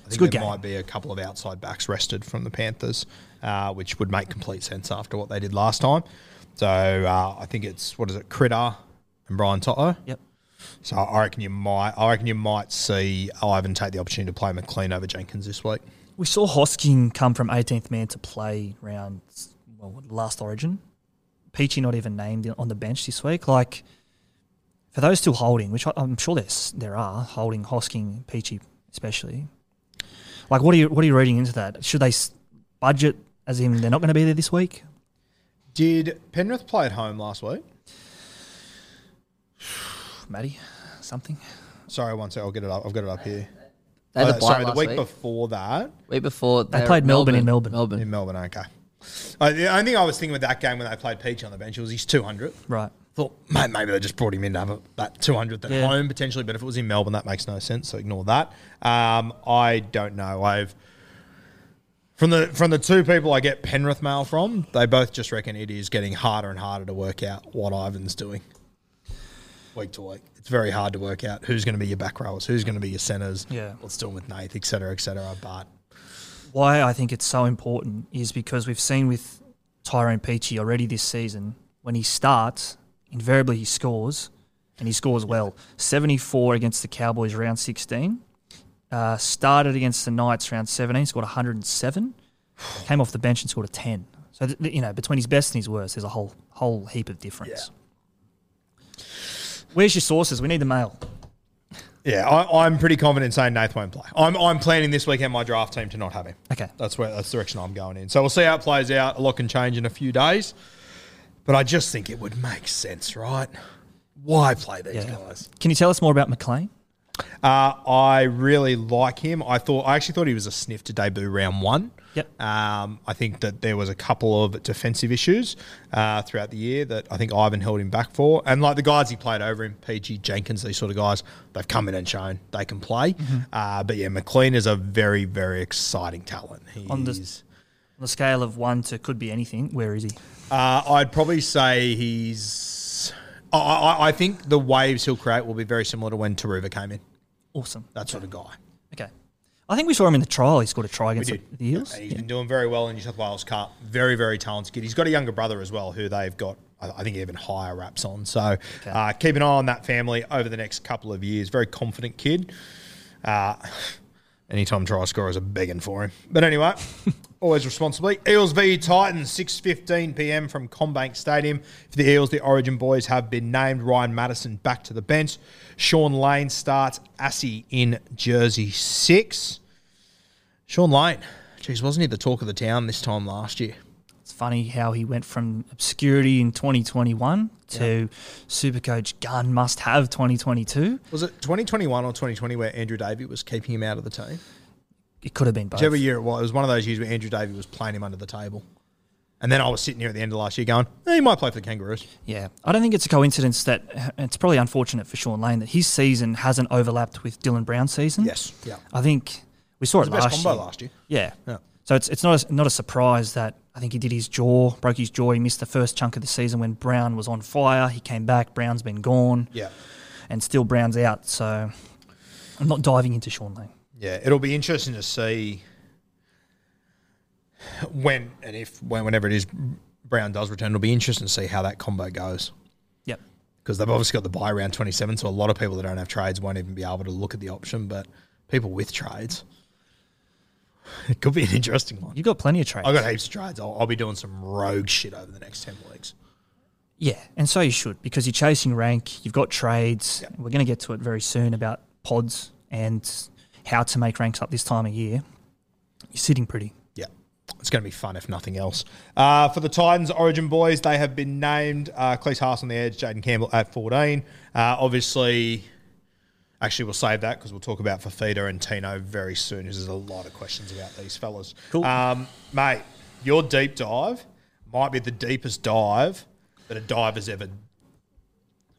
I think good there game. might be a couple of outside backs rested from the Panthers, uh, which would make complete sense after what they did last time. So uh, I think it's what is it, Critter and Brian To'o. Yep. So I reckon you might. I reckon you might see Ivan take the opportunity to play McLean over Jenkins this week. We saw Hosking come from 18th man to play round well, last Origin. Peachy not even named on the bench this week. Like for those still holding, which I- I'm sure there's there are holding Hosking, Peachy especially. Like what are you what are you reading into that? Should they budget as in they're not going to be there this week? Did Penrith play at home last week? Matty, something. Sorry, one sec. I'll get it up. I've got it up here. They had the bye sorry, the week, week. before that Week before They were played at Melbourne in Melbourne. Melbourne. in Melbourne. Okay. Uh, the only thing I was thinking with that game when they played Peach on the bench was he's 200. Right. Thought maybe they just brought him in to have a, that 200th at Yeah. home potentially, but if it was in Melbourne, that makes no sense. So ignore that. Um, I don't know. I've from the from the two people I get Penrith mail from, they both just reckon it is getting harder and harder to work out what Ivan's doing week to week. It's very hard to work out who's going to be your back rowers, who's going to be your centres, Yeah. what's doing with Nath, et cetera, et cetera. But why I think it's so important is because we've seen with Tyrone Peachey already this season, when he starts, invariably he scores, and he scores well. 74 against the Cowboys round 16. Uh, started against the Knights round 17, scored 107. Came off the bench and scored a 10. So, th- you know, between his best and his worst, there's a whole whole heap of difference. Where's your sources? We need the mail. yeah, I, I'm pretty confident saying Nath won't play. I'm, I'm planning this weekend my draft team to not have him. Okay. That's where that's the direction I'm going in. So we'll see how it plays out. A lot can change in a few days, but I just think it would make sense, right? Why play these Yeah. guys? Can you tell us more about McLean? Uh, I really like him. I thought I actually thought he was a sniff to debut round one. Yep. Um, I think that there was a couple of defensive issues uh, throughout the year that I think Ivan held him back for, and like the guys he played over him, PG Jenkins, these sort of guys, they've come in and shown they can play. Mm-hmm. Uh, but yeah, McLean is a very very exciting talent. He's, On the- On the scale of one to could be anything, where is he? Uh, I'd probably say he's. I, I, I think the waves he'll create will be very similar to when Turuva came in. Awesome. That sort of guy. Okay. I think we saw him in the trial. He scored a try against the, did. Eels. He's Yeah. been doing very well in New South Wales Cup. Very, very talented kid. He's got a younger brother as well who they've got, I I think, even higher raps on. So uh, keep an eye on that family over the next couple of years. Very confident kid. Uh, anytime try scorers are begging for him. But anyway, always responsibly. Eels v Titans, 6.15 p.m. from CommBank Stadium. For the Eels, the Origin boys have been named. Ryan Matterson back to the bench. Sean Lane starts. Assy in jersey 6. Sean Lane, geez, wasn't he the talk of the town this time last year? It's funny how he went from obscurity in 2021 to Supercoach Gun must have 2022. Was it 2021 or 2020 where Andrew Davey was keeping him out of the team? It could have been both. Whichever year it was, it was one of those years where Andrew Davey was playing him under the table. And then I was sitting here at the end of last year going, eh, he might play for the Kangaroos. Yeah, I don't think it's a coincidence that it's probably unfortunate for Sean Lane that his season hasn't overlapped with Dylan Brown's season. Yes, yeah. I think we saw It it last combo year. last year. Yeah. Yeah. So it's it's not a, not a surprise that I think he did his jaw, broke his jaw. He missed the first chunk of the season when Brown was on fire. He came back. Brown's been gone. Yeah. And still Brown's out. So I'm not diving into Sean Lane. Yeah, it'll be interesting to see when and if when whenever it is Brown does return. It'll be interesting to see how that combo goes Yep. because they've obviously got the buy around twenty seven, so a lot of people that don't have trades won't even be able to look at the option. But people with trades, it could be an interesting one. You've got plenty of trades. I've got heaps of trades. I'll, I'll be doing some rogue shit over the next ten weeks. Yeah, and so you should because you're chasing rank. You've got trades. Yep. We're going to get to it very soon about pods and how to make ranks up this time of year. You're sitting pretty. Yeah. It's going to be fun if nothing else. Uh, for the Titans Origin boys, they have been named uh, Klese Haas on the edge, Jayden Campbell at 14. Uh, obviously, actually, we'll save that because we'll talk about Fifita and Tino very soon. There's a lot of questions about these fellas. Cool. Um, mate, your deep dive might be the deepest dive that a diver's ever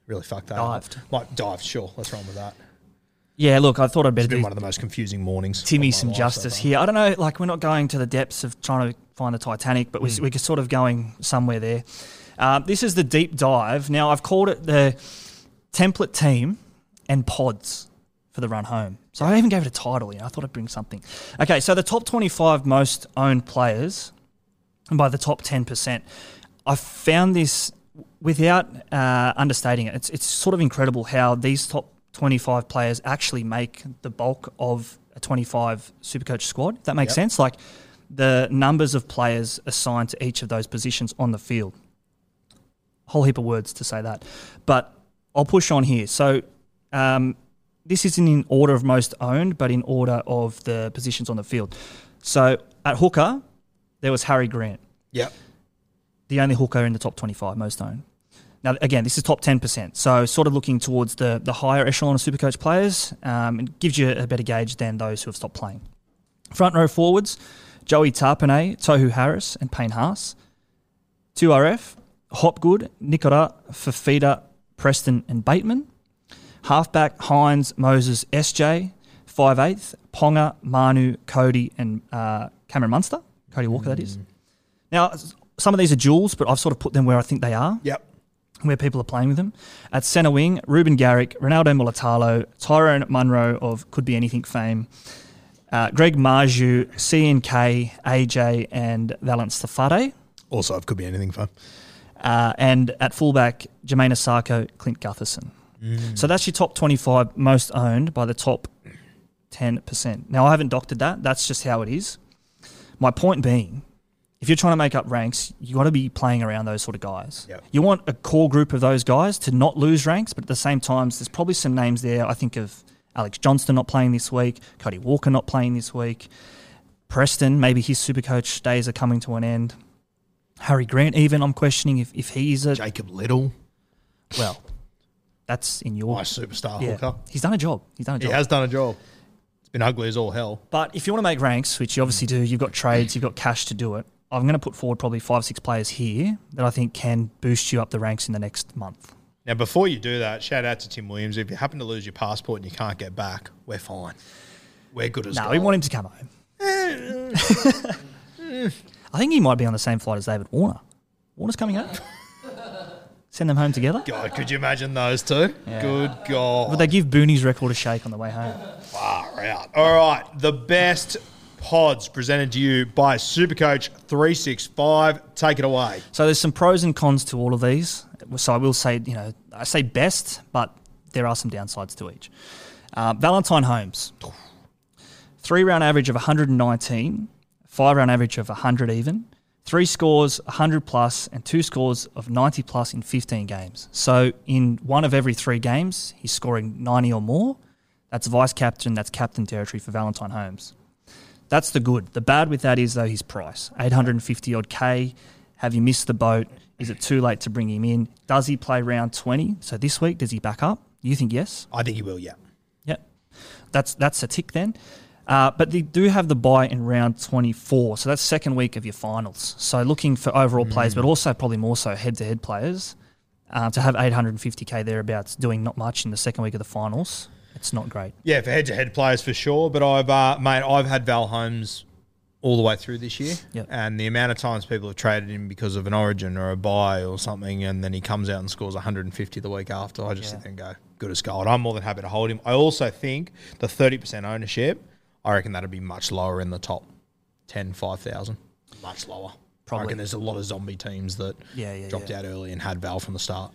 really fucked that. up. Dived. Might dive, sure. What's wrong with that? Yeah, look, I thought I'd It's better been do one of the most confusing mornings. Timmy of my some life so justice far. here. I don't know, like we're not going to the depths of trying to find the Titanic, but we're, we're sort of going somewhere there. Um, this is the deep dive. Now I've called it the template team and pods for the run home. So I even gave it a title. You know, I thought I'd bring something. Okay, so the top 25 most owned players, and by the top 10%, I found this without uh, understating it. It's, it's sort of incredible how these top 25 players actually make the bulk of a 25 Supercoach squad. If that makes Yep. sense. Like the numbers of players assigned to each of those positions on the field. Whole heap of words to say that, but I'll push on here. So um, this isn't in order of most owned, but in order of the positions on the field. So at hooker, there was Harry Grant, Yep. the only hooker in the top 25 most owned. Now, again, this is top 10%. So, sort of looking towards the, the higher echelon of Supercoach players, um, it gives you a better gauge than those who have stopped playing. Front row forwards, Joey Tapine, Tohu Harris, and Payne Haas. 2RF, Hopgood, Nicola, Fifita, Preston, and Bateman. Halfback, Hynes, Moses, SJ. 5'8", Ponga, Manu, Cody, and uh, Cameron Munster. Cody Walker, that is. Now, some of these are duels, but I've sort of put them where I think they are Yep. Where people are playing with them. At centre wing, Reuben Garrick, Ronaldo Mulitalo, Tyrone Munro of Could Be Anything fame, uh, Greg Marzhew, CNK, AJ, and Valynce Te Whare. Also, it could be anything fun. Uh, and at fullback, Jamayne Isaako, Clint Gutherson. So that's your top 25 most owned by the top 10%. Now, I haven't doctored that. That's just how it is. My point being, if you're trying to make up ranks, you got to be playing around those sort of guys. Yep. You want a core group of those guys to not lose ranks, but at the same time, there's probably some names there. I think of Alex Johnston not playing this week, Cody Walker not playing this week, Preston, maybe his super coach days are coming to an end. Harry Grant, even I'm questioning if, if he's a Jacob Little, well, that's in your my superstar yeah. hooker. He's done a job. He's done a job. He has done a job. It's been ugly as all hell. But if you want to make ranks, which you obviously do, you've got trades, you've got cash to do it. I'm going to put forward probably five, six players here that I think can boost you up the ranks in the next month. Now, before you do that, shout out to Tim Williams. If you happen to lose your passport and you can't get back, we're fine. We're good as well. No, gold. we want him to come home. I think he might be on the same flight as David Warner. Warner's coming home. Send them home together. God, could you imagine those two? Good God. Would they give Booney's record a shake on the way home? Far out. All right, the best pods presented to you by Supercoach 365. Take it away. So there's some pros and cons to all of these. So I will say, you know, I say best, but there are some downsides to each. Uh, Valentine Holmes, three round average of 119, five round average of 100 even, three scores 100 plus, and two scores of 90 plus in 15 games. So in one of every three games, he's scoring 90 or more. That's vice captain, that's captain territory for Valentine Holmes. That's the good. The bad with that is though his price, 850 odd K. Have you missed the boat? Is it too late to bring him in? Does he play round 20? So this week, does he back up? You think yes? I think he will, yeah. Yep. That's that's a tick then. Uh, but they do have the buy in round 24. So that's second week of your finals. So looking for overall players, but also probably more so head to head players. Uh, to have 850k thereabouts doing not much in the second week of the finals, it's not great. Yeah, for head-to-head players for sure. But I've, uh, mate, I've had Val Holmes all the way through this year, Yep. and the amount of times people have traded him because of an Origin or a buy or something, and then he comes out and scores 150 the week after. I just Yeah. sit there and go, good as gold. I'm more than happy to hold him. I also think the 30% ownership, I reckon that'd be much lower in the top 10, 5,000. Much lower. I Probably. reckon there's a lot of zombie teams that Yeah, yeah, dropped yeah. out early and had Val from the start.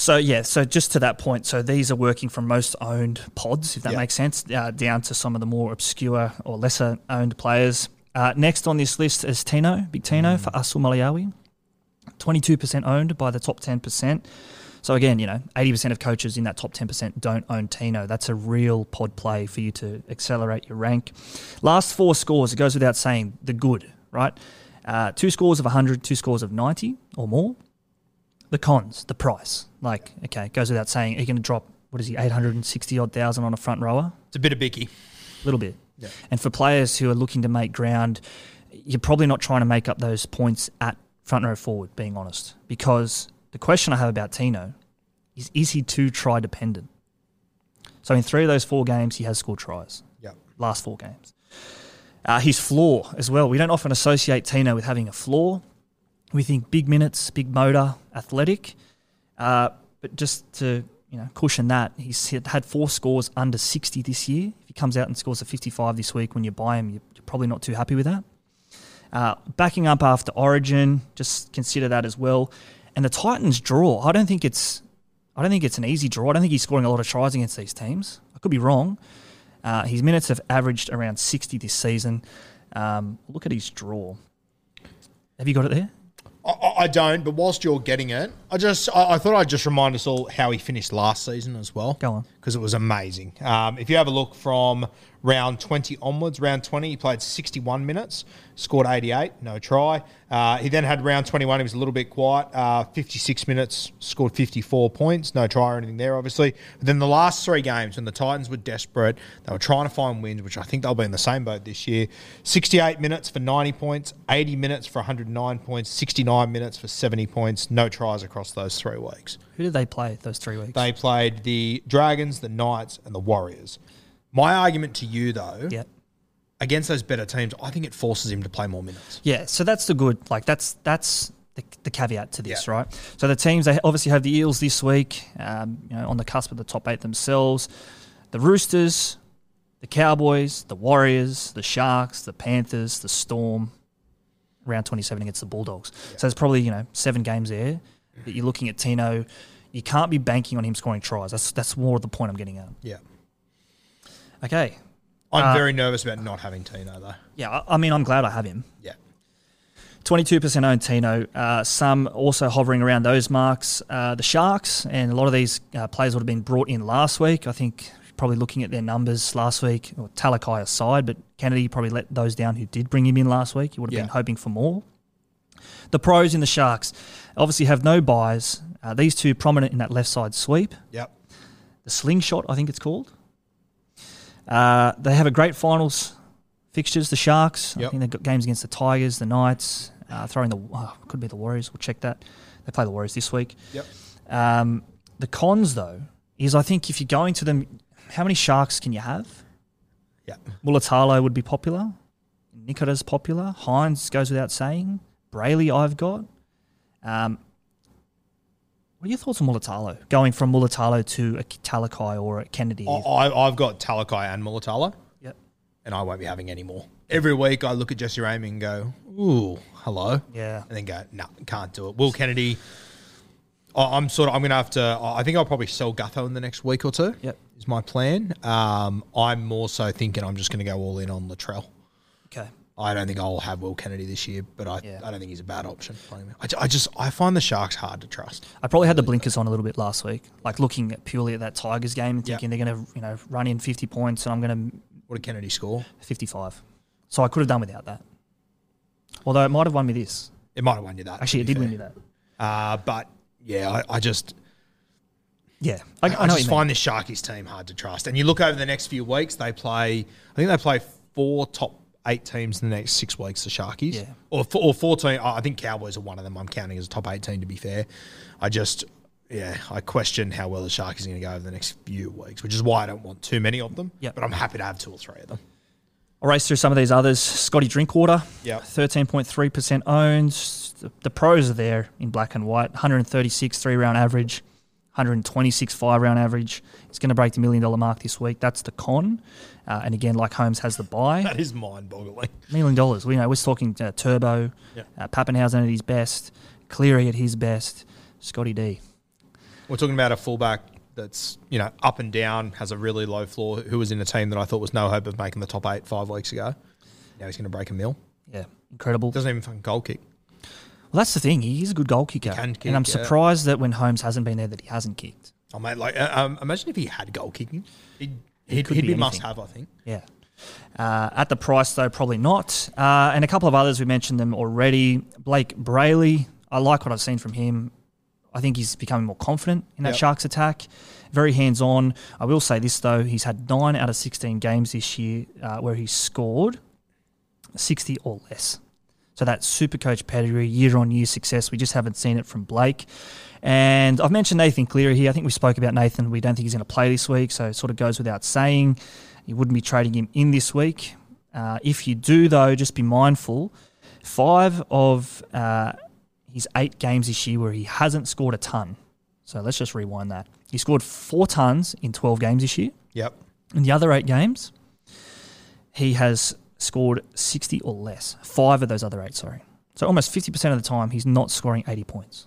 So yeah, so just to that point, so these are working from most owned pods, if that Yeah. makes sense, uh, down to some of the more obscure or lesser owned players. Uh, next on this list is Tino, Big Tino Fa'asuamaleaui, twenty two percent owned by the top ten percent. So again, you know, eighty percent of coaches in that top ten percent don't own Tino. That's a real pod play for you to accelerate your rank. Last four scores, it goes without saying, the good, right? Uh, two scores of 100, two scores of 90 or more the cons, the price. Like, okay, it goes without saying, are you going to drop, what is he, 860 odd thousand on a front rower? It's a bit of Bicky. A little bit. Yeah. And for players who are looking to make ground, you're probably not trying to make up those points at front row forward, being honest. Because the question I have about Tino is, is he too try dependent? So in three of those four games, he has scored tries. Yep. Last four games. Uh, his floor as well. We don't often associate Tino with having a floor. We think big minutes, big motor, athletic. Uh, but just to you know cushion that, he's had four scores under 60 this year. If he comes out and scores a 55 this week, when you buy him, you're probably not too happy with that. Uh, backing up after Origin, just consider that as well. And the Titans draw, I don't think it's, I don't think it's an easy draw. I don't think he's scoring a lot of tries against these teams. I could be wrong. Uh, his minutes have averaged around 60 this season. Um, look at his draw. Have you got it there? I, I don't, but whilst you're getting it, I just I, I thought I'd just remind us all how he finished last season as well. Go on. because it was amazing. Um, if you have a look from round 20 onwards, round 20, he played 61 minutes, scored 88, no try. Uh, he then had round 21, he was a little bit quiet, uh, 56 minutes, scored 54 points, no try or anything there, obviously. But then the last three games, when the Titans were desperate, they were trying to find wins, which I think they'll be in the same boat this year. 68 minutes for 90 points, 80 minutes for 109 points, 69 minutes for 70 points, no tries across those three weeks. Who did they play those three weeks? They played the Dragons, the Knights, and the Warriors. My argument to you, though, yeah. against those better teams, I think it forces him to play more minutes. Yeah, so that's the good. Like that's that's the, the caveat to this, Yeah. right? So the teams they obviously have the Eels this week, um, you know, on the cusp of the top eight themselves. The Roosters, the Cowboys, the Warriors, the Sharks, the Panthers, the Storm. Round twenty-seven against the Bulldogs. So there's probably you know seven games there that you're looking at Tino. You can't be banking on him scoring tries. That's that's more of the point I'm getting at. Yeah. Okay. I'm Uh, very nervous about not having Tino, though. Yeah, I, mean I'm glad I have him. Yeah. 22% owned Tino. Uh, some also hovering around those marks. Uh, the Sharks, and a lot of these uh, players would have been brought in last week. I think probably looking at their numbers last week, or Talakai aside, but Kennedy probably let those down who did bring him in last week. You would have Yeah. been hoping for more. The pros in the Sharks obviously have no buys. Uh, these two prominent in that left side sweep. Yep. The slingshot, I think it's called. Uh, they have a great finals fixtures. The Sharks. I think they've got games against the Tigers, the Knights. Uh, throwing the oh, could be the Warriors. We'll check that. They play the Warriors this week. Yep. Um, the cons though is I think if you're going to them, how many Sharks can you have? Yeah. Mulitalo would be popular. Nikita's popular. Hynes goes without saying. Brailey, I've got. Um, what are your thoughts on Mulitalo? Going from Mulitalo to a Talakai or a Kennedy? I, I've got Talakai and Mulitalo, yep. and I won't be having any more. Every week I look at Jesse Ramien and go, ooh, hello. Yeah. And then go, no, can't do it. Will Kennedy, I'm sort of, I'm going to have to, I think I'll probably sell Gutho in the next week or two. Yep. Is my plan. Um, I'm more so thinking I'm just going to go all in on Latrell. I don't think I'll have Will Kennedy this year, but I, Yeah. I don't think he's a bad option. I, I just I find the Sharks hard to trust. I probably had the blinkers on a little bit last week, like looking at purely at that Tigers game and thinking they're going to, you know, run in 50 points and I'm going to What did Kennedy score? 55. So I could have done without that. Although it might have won me this. It might have won you that. Actually, it did win fair. me that. Uh, but yeah, I, I just Yeah, I, I, I just you find this Sharkies team hard to trust. And you look over the next few weeks, they play. I think they play four top eight teams in the next six weeks. The Sharkies, Yeah. or four, or fourteen. I think Cowboys are one of them. I'm counting as a top eight team. To be fair, I just. Yeah, I question how well the Sharkies are going to go over the next few weeks, which is why I don't want too many of them. Yep. But I'm happy to have two or three of them. I'll race through some of these others. Scotty Drinkwater, Yep. 13.3% owned. The, the pros are there in black and white 136 three round average, 126 five round average. It's going to break the million dollar mark this week. That's the con. Uh, and again, like Holmes has the buy. That is mind boggling. million dollars. We know we're talking uh, Turbo, Yeah. uh, Papenhuyzen at his best, Cleary at his best, Scotty D. We're talking about a fullback that's you know up and down, has a really low floor, who was in a team that I thought was no hope of making the top eight five weeks ago. Now he's going to break a mill. Yeah, incredible. Doesn't even fucking goal kick. Well, that's the thing. He's a good goal kicker, can kick, and I'm yeah. surprised that when Holmes hasn't been there, that he hasn't kicked. Oh mate, like uh, um, imagine if he had goal kicking, he'd, he'd, he'd be be, must have. I think. Yeah. Uh, at the price, though, probably not. Uh, and a couple of others, we mentioned them already. Blayke Brailey, I like what I've seen from him. I think he's becoming more confident in that Yep. Sharks attack. Very hands on. I will say this, though. He's had nine out of 16 games this year uh, where he's scored 60 or less. So that's super coach pedigree, year on year success. We just haven't seen it from Blayke. And I've mentioned Nathan Cleary here. I think we spoke about Nathan. We don't think he's going to play this week, so it sort of goes without saying. You wouldn't be trading him in this week. Uh, if you do, though, just be mindful. Five of uh, his eight games this year where he hasn't scored a ton. So let's just rewind that. He scored four tons in 12 games this year. Yep. In the other eight games, he has scored 60 or less. Five of those other eight, sorry. So almost 50% of the time, he's not scoring 80 points.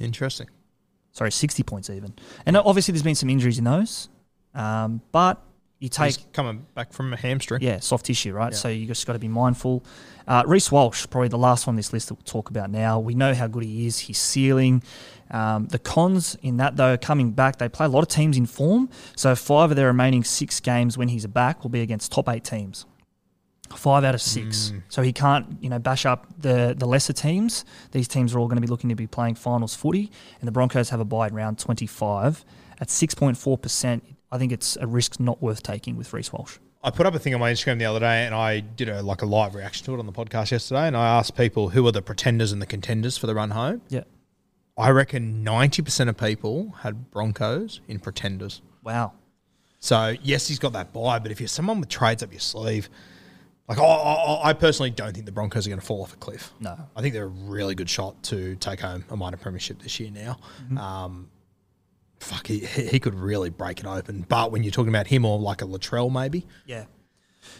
Interesting. Sorry, 60 points even. And obviously, there's been some injuries in those. Um, but you take He's coming back from a hamstring. Yeah, soft tissue, right? Yeah. So you just got to be mindful. Uh, Reece Walsh, probably the last one on this list that we'll talk about now. We know how good he is. He's ceiling. Um, the cons in that, though, coming back. They play a lot of teams in form. So five of their remaining six games when he's back will be against top eight teams. Five out of six. So he can't, you know, bash up the, the lesser teams. These teams are all going to be looking to be playing finals footy, and the Broncos have a bye in round 25. At 6.4%, I think it's a risk not worth taking with Reece Walsh. I put up a thing on my Instagram the other day, and I did a like a live reaction to it on the podcast yesterday, and I asked people who are the pretenders and the contenders for the run home. Yeah. I reckon ninety percent of people had Broncos in pretenders. Wow. So yes, he's got that buy, but if you're someone with trades up your sleeve, like I, I, I personally don't think the Broncos are going to fall off a cliff. No. I think they're a really good shot to take home a minor premiership this year. Now, Mm-hmm. um, fuck, he, he could really break it open. But when you're talking about him or like a Latrell, maybe Yeah.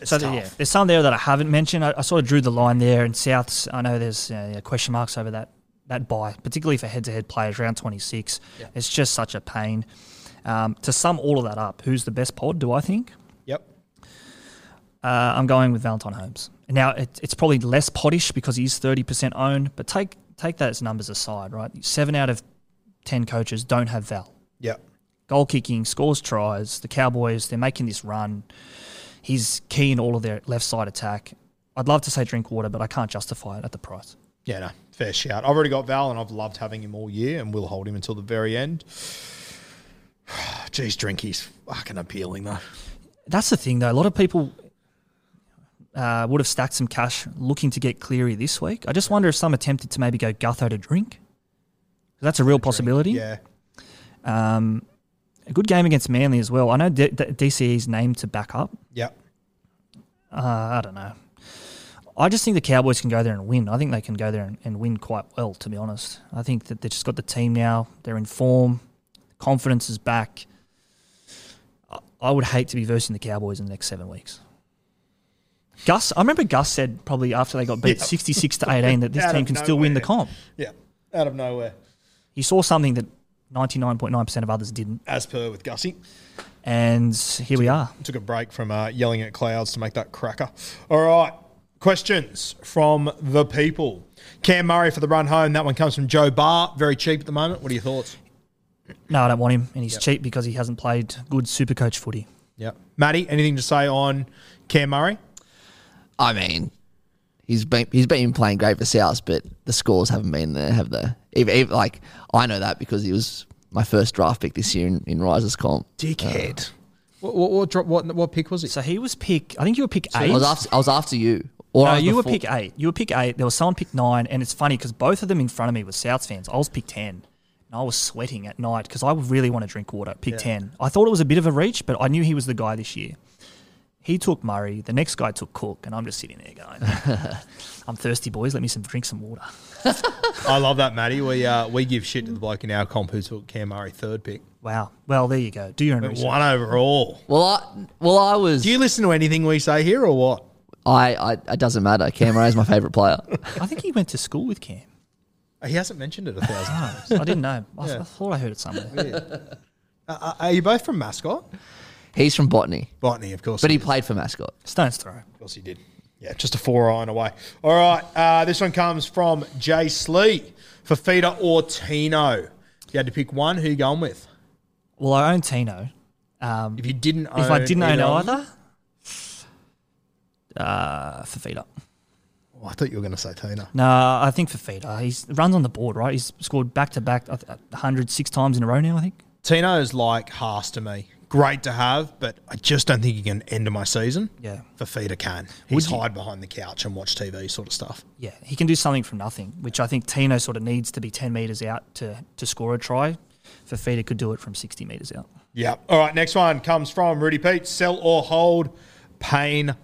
it's So yeah, there's some there that I haven't mentioned. I, I sort of drew the line there. And Souths, I know there's uh, question marks over that that buy, particularly for head-to-head players around 26. It's just such a pain. Um, to sum all of that up, who's the best pod? Do I think? Yep. Uh, I'm going with Valentine Holmes. Now it, it's probably less poddish because he's 30% owned, but take take that as numbers aside, right? Seven out of ten coaches don't have Val. Yep. goal kicking, scores tries. The Cowboys, they're making this run. He's key in all of their left side attack. I'd love to say drink water, but I can't justify it at the price. Yeah, no, fair shout. I've already got Val, and I've loved having him all year, and we'll hold him until the very end. Jeez, Drinky's fucking appealing though. That's the thing, though. A lot of people uh, would have stacked some cash looking to get Cleary this week. I just wonder if some attempted to maybe go Gutho to drink. That's a real possibility. Yeah, Um, a good game against Manly as well. I know D- D- DCE's named to back up. yep. Uh, I don't know. I just think the Cowboys can go there and win. I think they can go there and, and win quite well, to be honest. I think that they've just got the team now. They're in form. Confidence is back. I- I would hate to be versing the Cowboys in the next seven weeks. Gus, I remember Gus said probably after they got beat Yeah. 66 to 18 that this team can still win the comp. Yeah, out of nowhere, He saw something that 99.9% of others didn't. as per with Gussie. And here we are. Took a break from uh, yelling at clouds to make that cracker. All right, questions from the people. Cam Murray for the run home. That one comes from Joe Barr. Very cheap at the moment. What are your thoughts? No, I don't want him. And he's cheap because he hasn't played good super coach footy. Yeah. Matty, anything to say on Cam Murray? I mean, he's been he's been playing great for South, but the scores haven't been there, have they? Even, even, like I know that because he was my first draft pick this year in, in Risers comp. Dickhead. what, what, what, what, what pick was it? So he was pick. I think you were pick I eight. was after I was after you. Or no, was you were pick eight. You were pick eight. There was someone pick nine, and it's funny because both of them in front of me were Souths fans. I was pick ten, and I was sweating at night because I really want to drink water. Pick ten. I thought it was a bit of a reach, but I knew he was the guy this year. He took Murray. The next guy took Cook, and I'm just sitting there going, "I'm thirsty, boys. Let me some drink some water." I love that, Matty. We uh, we give shit to the bloke in our comp who took Cam Murray third pick. Wow. Well, there you go. Do your own But research. one overall. Well, I well I was. Do you listen to anything we say here or what? I, I it doesn't matter. Cam Murray's my favourite player. I think he went to school with Cam. He hasn't mentioned it a thousand times. I didn't know. I, I thought I heard it somewhere. Uh, are you both from Mascot? He's from Botany, Botany, of course. but he is. played for Mascot. Stone's throw. Of course he did. Yeah, just a four iron away. All right, uh, this one comes from Jay Slee. Fifita or Tino? If you had to pick one, who you going with? Well, I own Tino. Um, If you didn't own if I didn't own of either, uh, Fifita. Oh, I thought you were going to say Tino. No, I think Fifita. He runs on the board, right? He's scored back to back, uh, 106 times in a row now. I think. Tino's like Haas to me. Great to have, but I just don't think he can end of my season. Yeah. Fifita can. He's hide behind the couch and watch TV sort of stuff. Yeah, he can do something from nothing, which I think Tino sort of needs to be 10 metres out to, to score a try. Fifita could do it from 60 metres out. Yeah. All right. Next one comes from Rudy Pete. Sell or hold Payne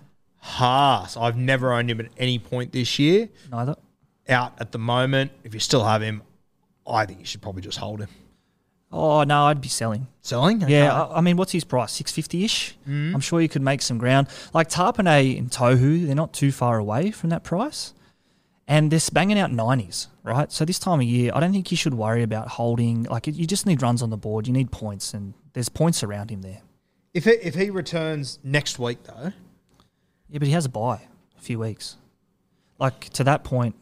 Haas. I've never owned him at any point this year. Neither. Out at the moment. If you still have him, I think you should probably just hold him. Oh no, I'd be selling. Selling? Yeah, I, I mean, what's his price? Six fifty ish. Mm. I'm sure you could make some ground. Like Tapine and Tohu, they're not too far away from that price, and they're banging out nineties, right? So this time of year, I don't think you should worry about holding. Like you just need runs on the board. You need points, and there's points around him there. If it, if he returns next week though, Yeah, but he has a buy a few weeks. Like to that point,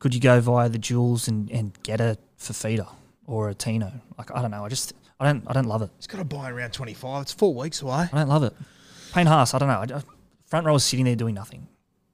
could you go via the jewels and, and get a Fifita or a Tino? Like I don't know. I just I don't I don't love it. he's got a buy around twenty five. It's four weeks away. I don't love it. Payne Haas, I don't know. I, just- front row is sitting there doing nothing.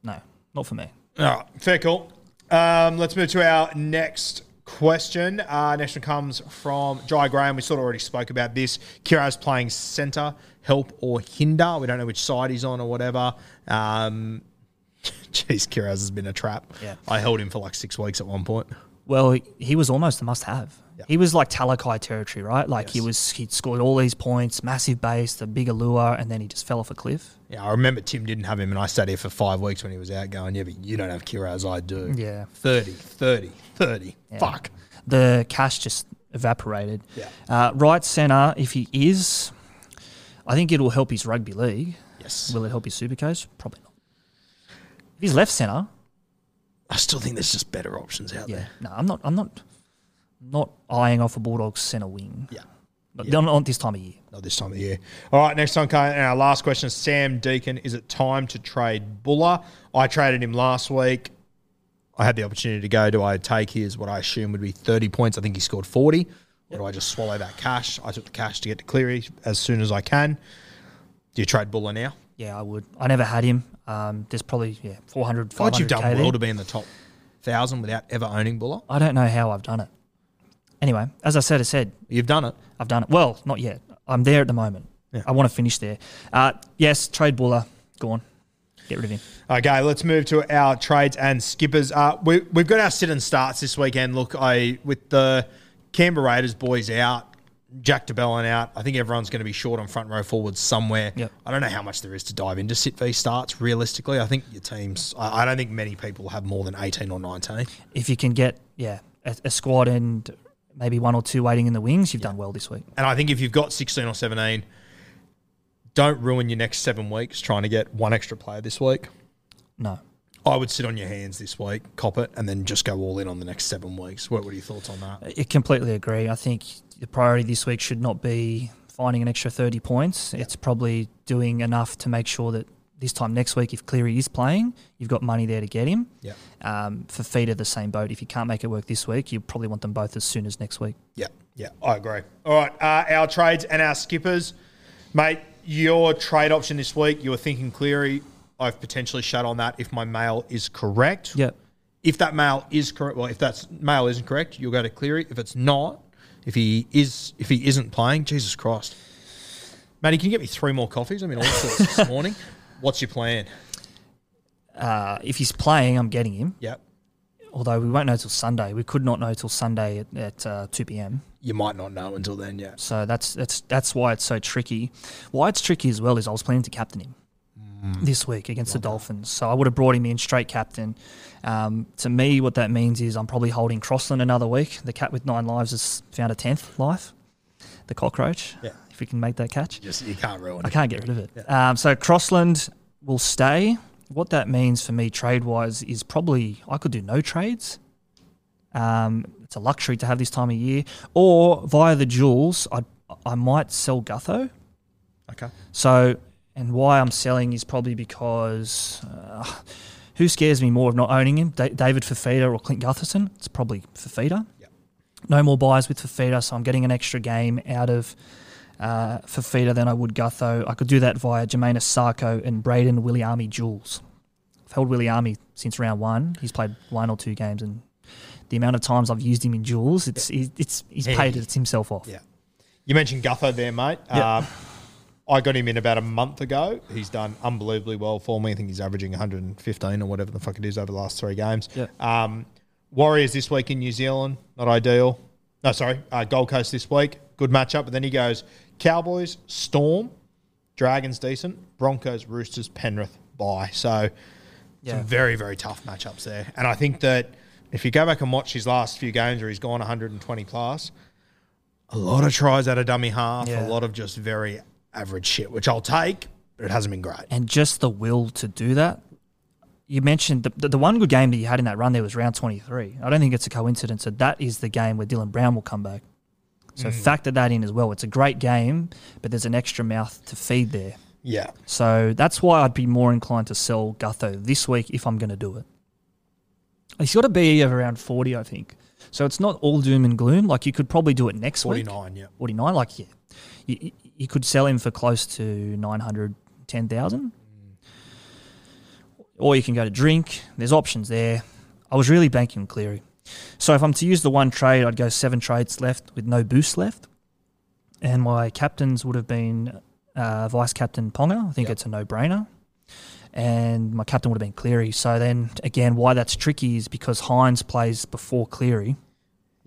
No, not for me. All right, fair call. Um, let's move to our next question. Uh, next one comes from Jai Graham. We sort of already spoke about this. Kiraz playing centre, help or hinder. We don't know which side he's on or whatever. Um, Jeez, Kiraz has been a trap. Yeah. I held him for like six weeks at one point. Well, he, he was almost a must-have. Yeah. He was like Talakai territory, right? Like he was, he'd scored all these points, massive base, the bigger lure, and then he just fell off a cliff. Yeah, I remember Tim didn't have him, and I sat here for five weeks when he was out going, Yeah, but you don't have Kira as I do. Yeah. 30, 30, 30. Yeah. Fuck. The cash just evaporated. Yeah. Uh, right centre, if he is, I think it'll help his rugby league. Yes. Will it help his supercoach? Probably not. If he's left centre, I still think there's just better options out yeah, there. no, I'm not. I'm not. Not eyeing off a Bulldogs centre wing. Yeah. Not, Yeah. not, this time of year. Not this time of year. All right, next time, and our last question Sam Deacon. Is it time to trade Buller? I traded him last week. I had the opportunity to go. Do I take his, what I assume would be 30 points? I think he scored 40. Or do I just swallow that cash? I took the cash to get to Cleary as soon as I can. Do you trade Buller now? Yeah, I would. I never had him. Um, there's probably yeah 400, Thought 500 you've done well to be in the top thousand without ever owning Buller. I don't know how I've done it. Anyway, as I said, I said You've done it. I've done it. Well, not yet. I'm there at the moment. Yeah. I want to finish there. Uh, yes, trade Buller. Go on. Get rid of him. Okay, let's move to our trades and skippers. Uh, we, we've got our sit and starts this weekend. Look, I with the Canberra Raiders boys out, Jack de Belin out. I think everyone's going to be short on front row forwards somewhere. Yep. I don't know how much there is to dive into sit v starts. Realistically, I think your teams. I, I don't think many people have more than eighteen or nineteen. If you can get yeah a, a squad and maybe one or two waiting in the wings, you've done well this week. And I think if you've got sixteen or seventeen, don't ruin your next seven weeks trying to get one extra player this week. No. I would sit on your hands this week, cop it, and then just go all in on the next seven weeks. What, what are your thoughts on that? I completely agree. I think the priority this week should not be finding an extra 30 points. It's probably doing enough to make sure that this time next week, if Cleary is playing, you've got money there to get him. Yeah. Um, Fifita, the same boat. If you can't make it work this week, you probably want them both as soon as next week. Yeah, yeah, I agree. All right, uh, our trades and our skippers, mate. Your trade option this week, you were thinking Cleary. I've potentially shut on that if my mail is correct. Yep. If that mail is correct, well, if that mail isn't correct, you'll go to Cleary. If it's not, if he is, if he isn't playing, Jesus Christ, Matty, can you get me three more coffees? I mean, all sorts this morning. What's your plan? Uh, if he's playing, I'm getting him. Yep. Although we won't know till Sunday. We could not know till Sunday at, at uh, 2 p.m. You might not know until then. Yeah. So that's that's that's why it's so tricky. Why it's tricky as well is I was planning to captain him this week against the Dolphins. So I would have brought him in straight captain. Um, to me, what that means is I'm probably holding Crossland another week. The cat with nine lives has found a tenth life. The cockroach. Yeah. Can make that catch. Just you can't ruin I it. can't get rid of it. Um, so Crossland will stay. What that means for me trade wise is probably I could do no trades. Um, it's a luxury to have this time of year, or via the jewels, I I might sell Gutho. Okay. So, and why I'm selling is probably because uh, who scares me more of not owning him, da- David Fifita or Clint Gutherson? It's probably Fifita. Yep. No more buys with Fifita, so I'm getting an extra game out of uh, Fifita than I would Gutho. I could do that via Jamayne Isaako and Braden Williami Jules. I've held Williami since round one. He's played one or two games, and the amount of times I've used him in Jules, it's he's, it's he's Yeah. paid it himself off. Yeah. You mentioned Gutho there, mate. Yeah. Um, I got him in about a month ago. He's done unbelievably well for me. I think he's averaging 115 or whatever the fuck it is over the last three games. Yeah. Um, Warriors this week in New Zealand, not ideal. No, sorry, uh, Gold Coast this week, good matchup. But then he goes Cowboys, Storm, Dragons decent, Broncos, Roosters, Penrith, bye. So Yeah. some very very tough matchups there. And I think that if you go back and watch his last few games where he's gone 120 plus, A lot of tries out of dummy half, Yeah. a lot of just very average shit, which I'll take, but it hasn't been great. and just the will to do that. You mentioned the, the, the one good game that you had in that run there was round 23. I don't think it's a coincidence that that is the game where Dylan Brown will come back. So mm. factor that in as well. It's a great game, but there's an extra mouth to feed there. Yeah. So that's why I'd be more inclined to sell Gutho this week if I'm going to do it. He's got to be of around 40, I think. So it's not all doom and gloom. Like you could probably do it next week. 49, yeah. 49, like, yeah. You, you- could sell him for close to 910,000. Mm. Or you can go to drink. There's options there. I was really banking on Cleary. So if I'm to use the one trade, I'd go seven trades left with no boost left. And my captains would have been uh, vice captain Ponga. I think it's a no brainer. And my captain would have been Cleary. So then again, why that's tricky is because Hynes plays before Cleary.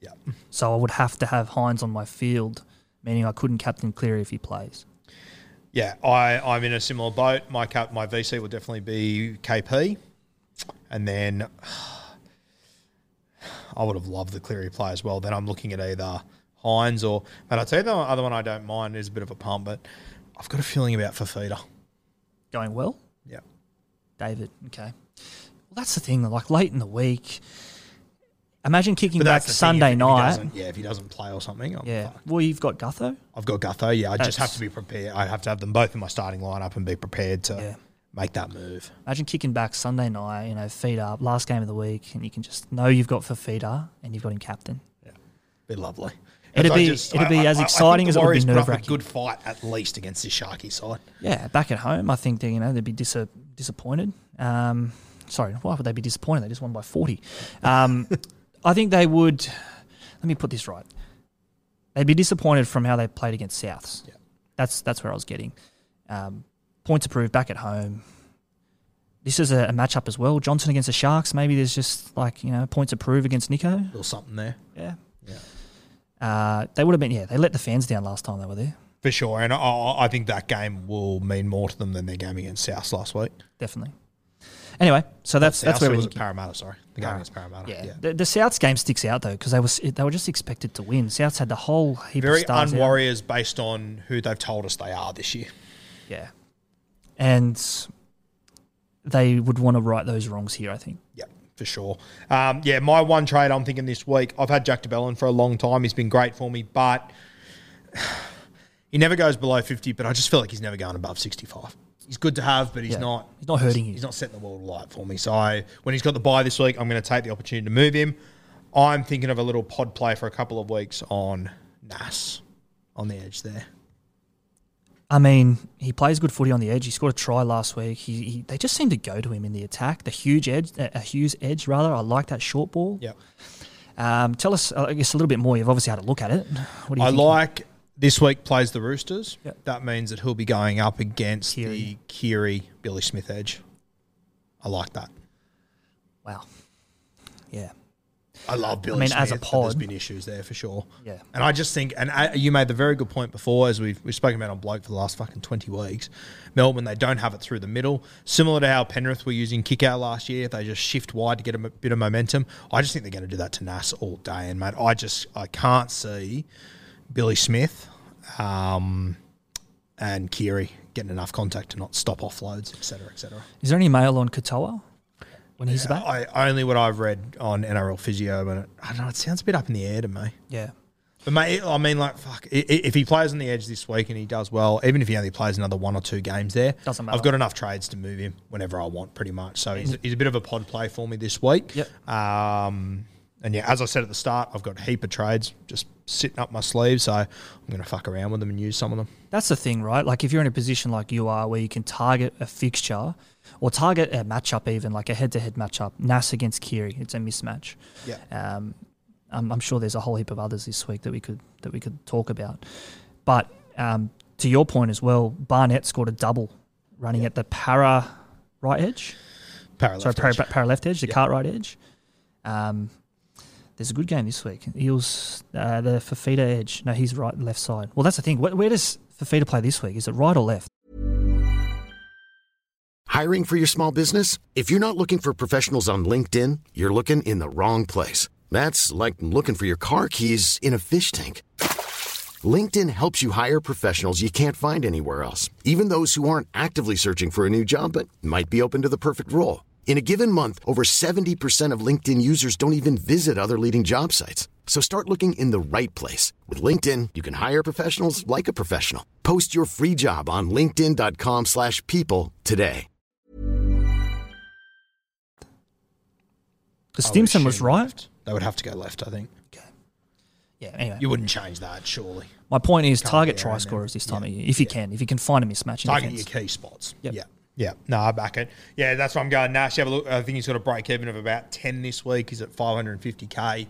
Yeah. So I would have to have Hynes on my field, meaning I couldn't captain Cleary if he plays. Yeah, I, I'm in a similar boat. My cap, my VC will definitely be KP. And then I would have loved the Cleary play as well. Then I'm looking at either Hynes or, but I'll tell you the other one I don't mind is a bit of a pump, but I've got a feeling about Fifita. Going well, Yeah. David. Okay. Well, that's the thing. Like late in the week, imagine kicking back thing, Sunday if- if night. doesn't- yeah, if he doesn't play or something, I'm yeah. fucked. Well, you've got Gutho. I've got Gutho. Yeah, I just have to be prepared. I have to have them both in my starting lineup and be prepared to Yeah. Make that move. Imagine kicking back Sunday night. You know, feet up, last game of the week, and you can just know you've got Fifita and you've got him captain. Yeah, be lovely. It'd I be- it'd be as I- I exciting think as it would be Warriors a nerve-wracking. good fight at least against this Sharky side. Yeah, back at home, I think they, you know they'd be dis- disappointed. Um, sorry, why would they be disappointed? They just won by forty. Um, I think they would. Let me put this right. They'd be disappointed from how they played against Souths. Yeah. That's that's where I was getting. Um, points approved back at home. This is a, a matchup as well. Johnson against the Sharks. Maybe there's just like you know points approved against Nicho. A little something there. Yeah. Yeah. Uh, they would have been. Yeah, they let the fans down last time they were there. For sure. And I, I think that game will mean more to them than their game against South last week. Definitely. Anyway, so that's that's South, where or we're was it. Parramatta, sorry. The game Parra- against Parramatta. Yeah, Yeah. The, the Souths game sticks out though because they was they were just expected to win. Souths had the whole heap Very of stars out. un-Warriors based on who they've told us they are this year. Yeah, and they would want to right those wrongs here. I think. Yeah, for sure. Um, yeah, my one trade I'm thinking this week, I've had Jack de Belin for a long time. He's been great for me, but he never goes below 50, but I just feel like he's never going above 65. He's good to have, but he's Yeah. not. He's not hurting you. He's not setting the world alight for me. So I, when he's got the buy this week, I'm going to take the opportunity to move him. I'm thinking of a little pod play for a couple of weeks on Nas on the edge there. I mean, he plays good footy on the edge. He scored a try last week. He, he they just seem to go to him in the attack. The huge edge, uh, a Hughes edge rather. I like that short ball. Yep. Um, tell us, I guess, a little bit more. You've obviously had a look at it. What do you I think? like this week plays the Roosters. Yep. That means that he'll be going up against Keary. the Kiri Billy Smith edge. I like that. Wow. Yeah. I love Billy I mean, Smith. as a but There's pod- been issues there for sure. Yeah. And I just think, and uh, you made the very good point before, as we've, we've spoken about on Bloke for the last fucking 20 weeks. Melbourne, they don't have it through the middle. Similar to how Penrith were using kick out last year. They just shift wide to get a m- bit of momentum. I just think they're going to do that to Nas all day. And, mate, I just, I can't see Billy Smith um, and Kiri getting enough contact to not stop offloads, etc., cetera, et cetera. Is there any mail on Katoa when he's back? I, only what I've read on NRL Physio, and it, I don't know, it sounds a bit up in the air to me. Yeah. But mate, I mean, like, fuck. If he plays on the edge this week and he does well, even if he only plays another one or two games there, Doesn't matter. I've got enough trades to move him whenever I want, pretty much. So he's, he's a bit of a pod play for me this week. Yep. Um, and yeah, as I said at the start, I've got a heap of trades just sitting up my sleeve, so I'm going to fuck around with them and use some of them. That's the thing, right? Like if you're in a position like you are where you can target a fixture or target a matchup even, like a head-to-head matchup, Nas against Kiri, it's a mismatch. Yeah. Um, I'm, I'm sure there's a whole heap of others this week that we could that we could talk about. But um, to your point as well, Barnett scored a double running at the para right edge. Parallel. Sorry, para, para left edge, the Yeah. cart right edge. Um, there's a good game this week. Eels, uh, the Fifita edge. No, he's right, left side. Well, that's the thing. Where, where does Fifita play this week? Is it right or left? Hiring for your small business? If you're not looking for professionals on LinkedIn, you're looking in the wrong place. That's like looking for your car keys in a fish tank. LinkedIn helps you hire professionals you can't find anywhere else, even those who aren't actively searching for a new job but might be open to the perfect role. In a given month, over 70% of LinkedIn users don't even visit other leading job sites. So start looking in the right place. With LinkedIn, you can hire professionals like a professional. Post your free job on linkedin.com/people slash people today. The I Stimson was assume right. left. They would have to go left, I think. Yeah. Anyway, You wouldn't change that, surely. my point is Can't target try around scorers this time Yeah. of year if you can. If you can find a mismatch in Target defense. your key spots. Yep. Yeah. Yeah. No, I back it. Yeah, that's why I'm going Nash. Have a look. I think he's got a break even of about 10 this week. He's at 550k.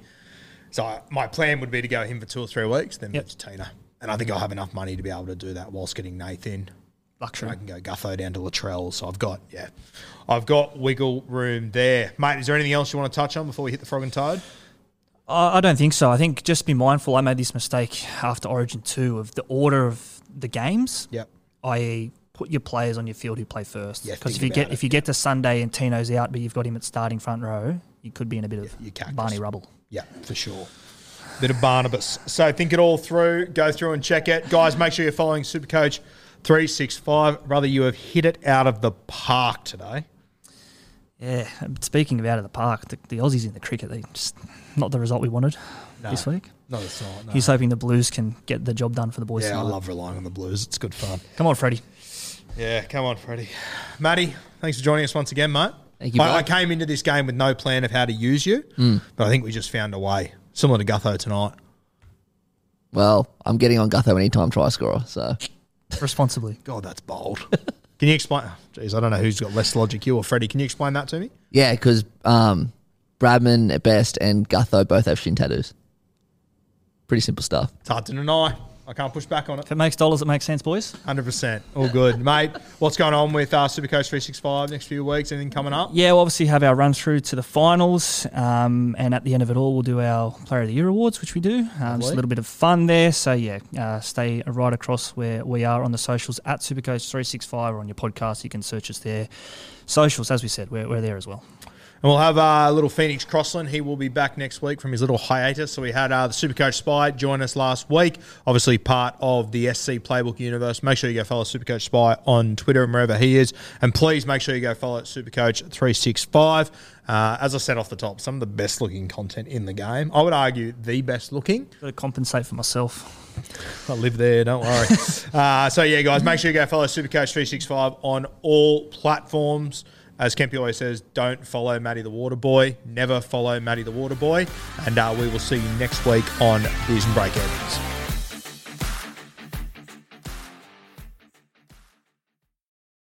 So I- my plan would be to go him for two or three weeks, then Yep. move to Tina. And I think I'll have enough money to be able to do that whilst getting Nathan. Luxury. I can go Gutho down to Latrell. So I've got, yeah, I've got wiggle room there. Mate, is there anything else you want to touch on before we hit the frog and toad? I I don't think so. I think just be mindful. I made this mistake after Origin 2 of the order of the games, Yep. i.e., put your players on your field who play first. Yeah, Because if you get it, if you get to Sunday and Tino's out, but you've got him at starting front row, you could be in a bit of you. Barney rubble. Yeah, for sure. Bit of Barnabas. So think it all through. Go through and check it. Guys, make sure you're following Supercoach 365. Brother, you have hit it out of the park today. Yeah. Speaking of out of the park, the, the Aussies in the cricket, they just not the result we wanted this week. No, it's not. No. He's hoping the Blues can get the job done for the boys. yeah, I love relying on the Blues. It's good fun. Come on, Freddie. Yeah, come on, Freddie. Matty, thanks for joining us once again, mate. Thank you, I, I bud. came into this game with no plan of how to use you, but I think we just found a way. Similar to Gutho tonight. Well, I'm getting on Gutho anytime try scorer. So Responsibly. God, that's bold. Can you explain? Jeez, I don't know who's got less logic, you or Freddie. Can you explain that to me? yeah, because um, Bradman at best and Gutho both have shin tattoos. Pretty simple stuff. It's hard to deny. I can't push back on it. If it makes dollars, it makes sense, boys. Hundred percent, all good, mate. What's going on with uh, Supercoach three six five next few weeks? Anything coming up? Yeah, we'll obviously have our run through to the finals, um, and at the end of it all, we'll do our Player of the Year awards, which we do. Um, just a little bit of fun there. So yeah, uh, stay right across where we are on the socials at Supercoach three six five or on your podcast. You can search us there. Socials, as we said, we're, we're there as well. And we'll have uh, little Phoenix Crossland. He will be back next week from his little hiatus. So we had uh, the Supercoach Spy join us last week. Obviously part of the SC Playbook universe. Make sure you go follow Supercoach Spy on Twitter and wherever he is. And please make sure you go follow Supercoach three six five. Uh, as I said off the top, some of the best looking content in the game. I would argue the best looking. Got to compensate for myself. I live there, don't worry. uh, so, yeah, guys, make sure you go follow Supercoach 365 on all platforms. As Kempy always says, don't follow Matty the Water Boy. Never follow Matty the Water Boy. And uh, we will see you next week on Beers and Breakevens.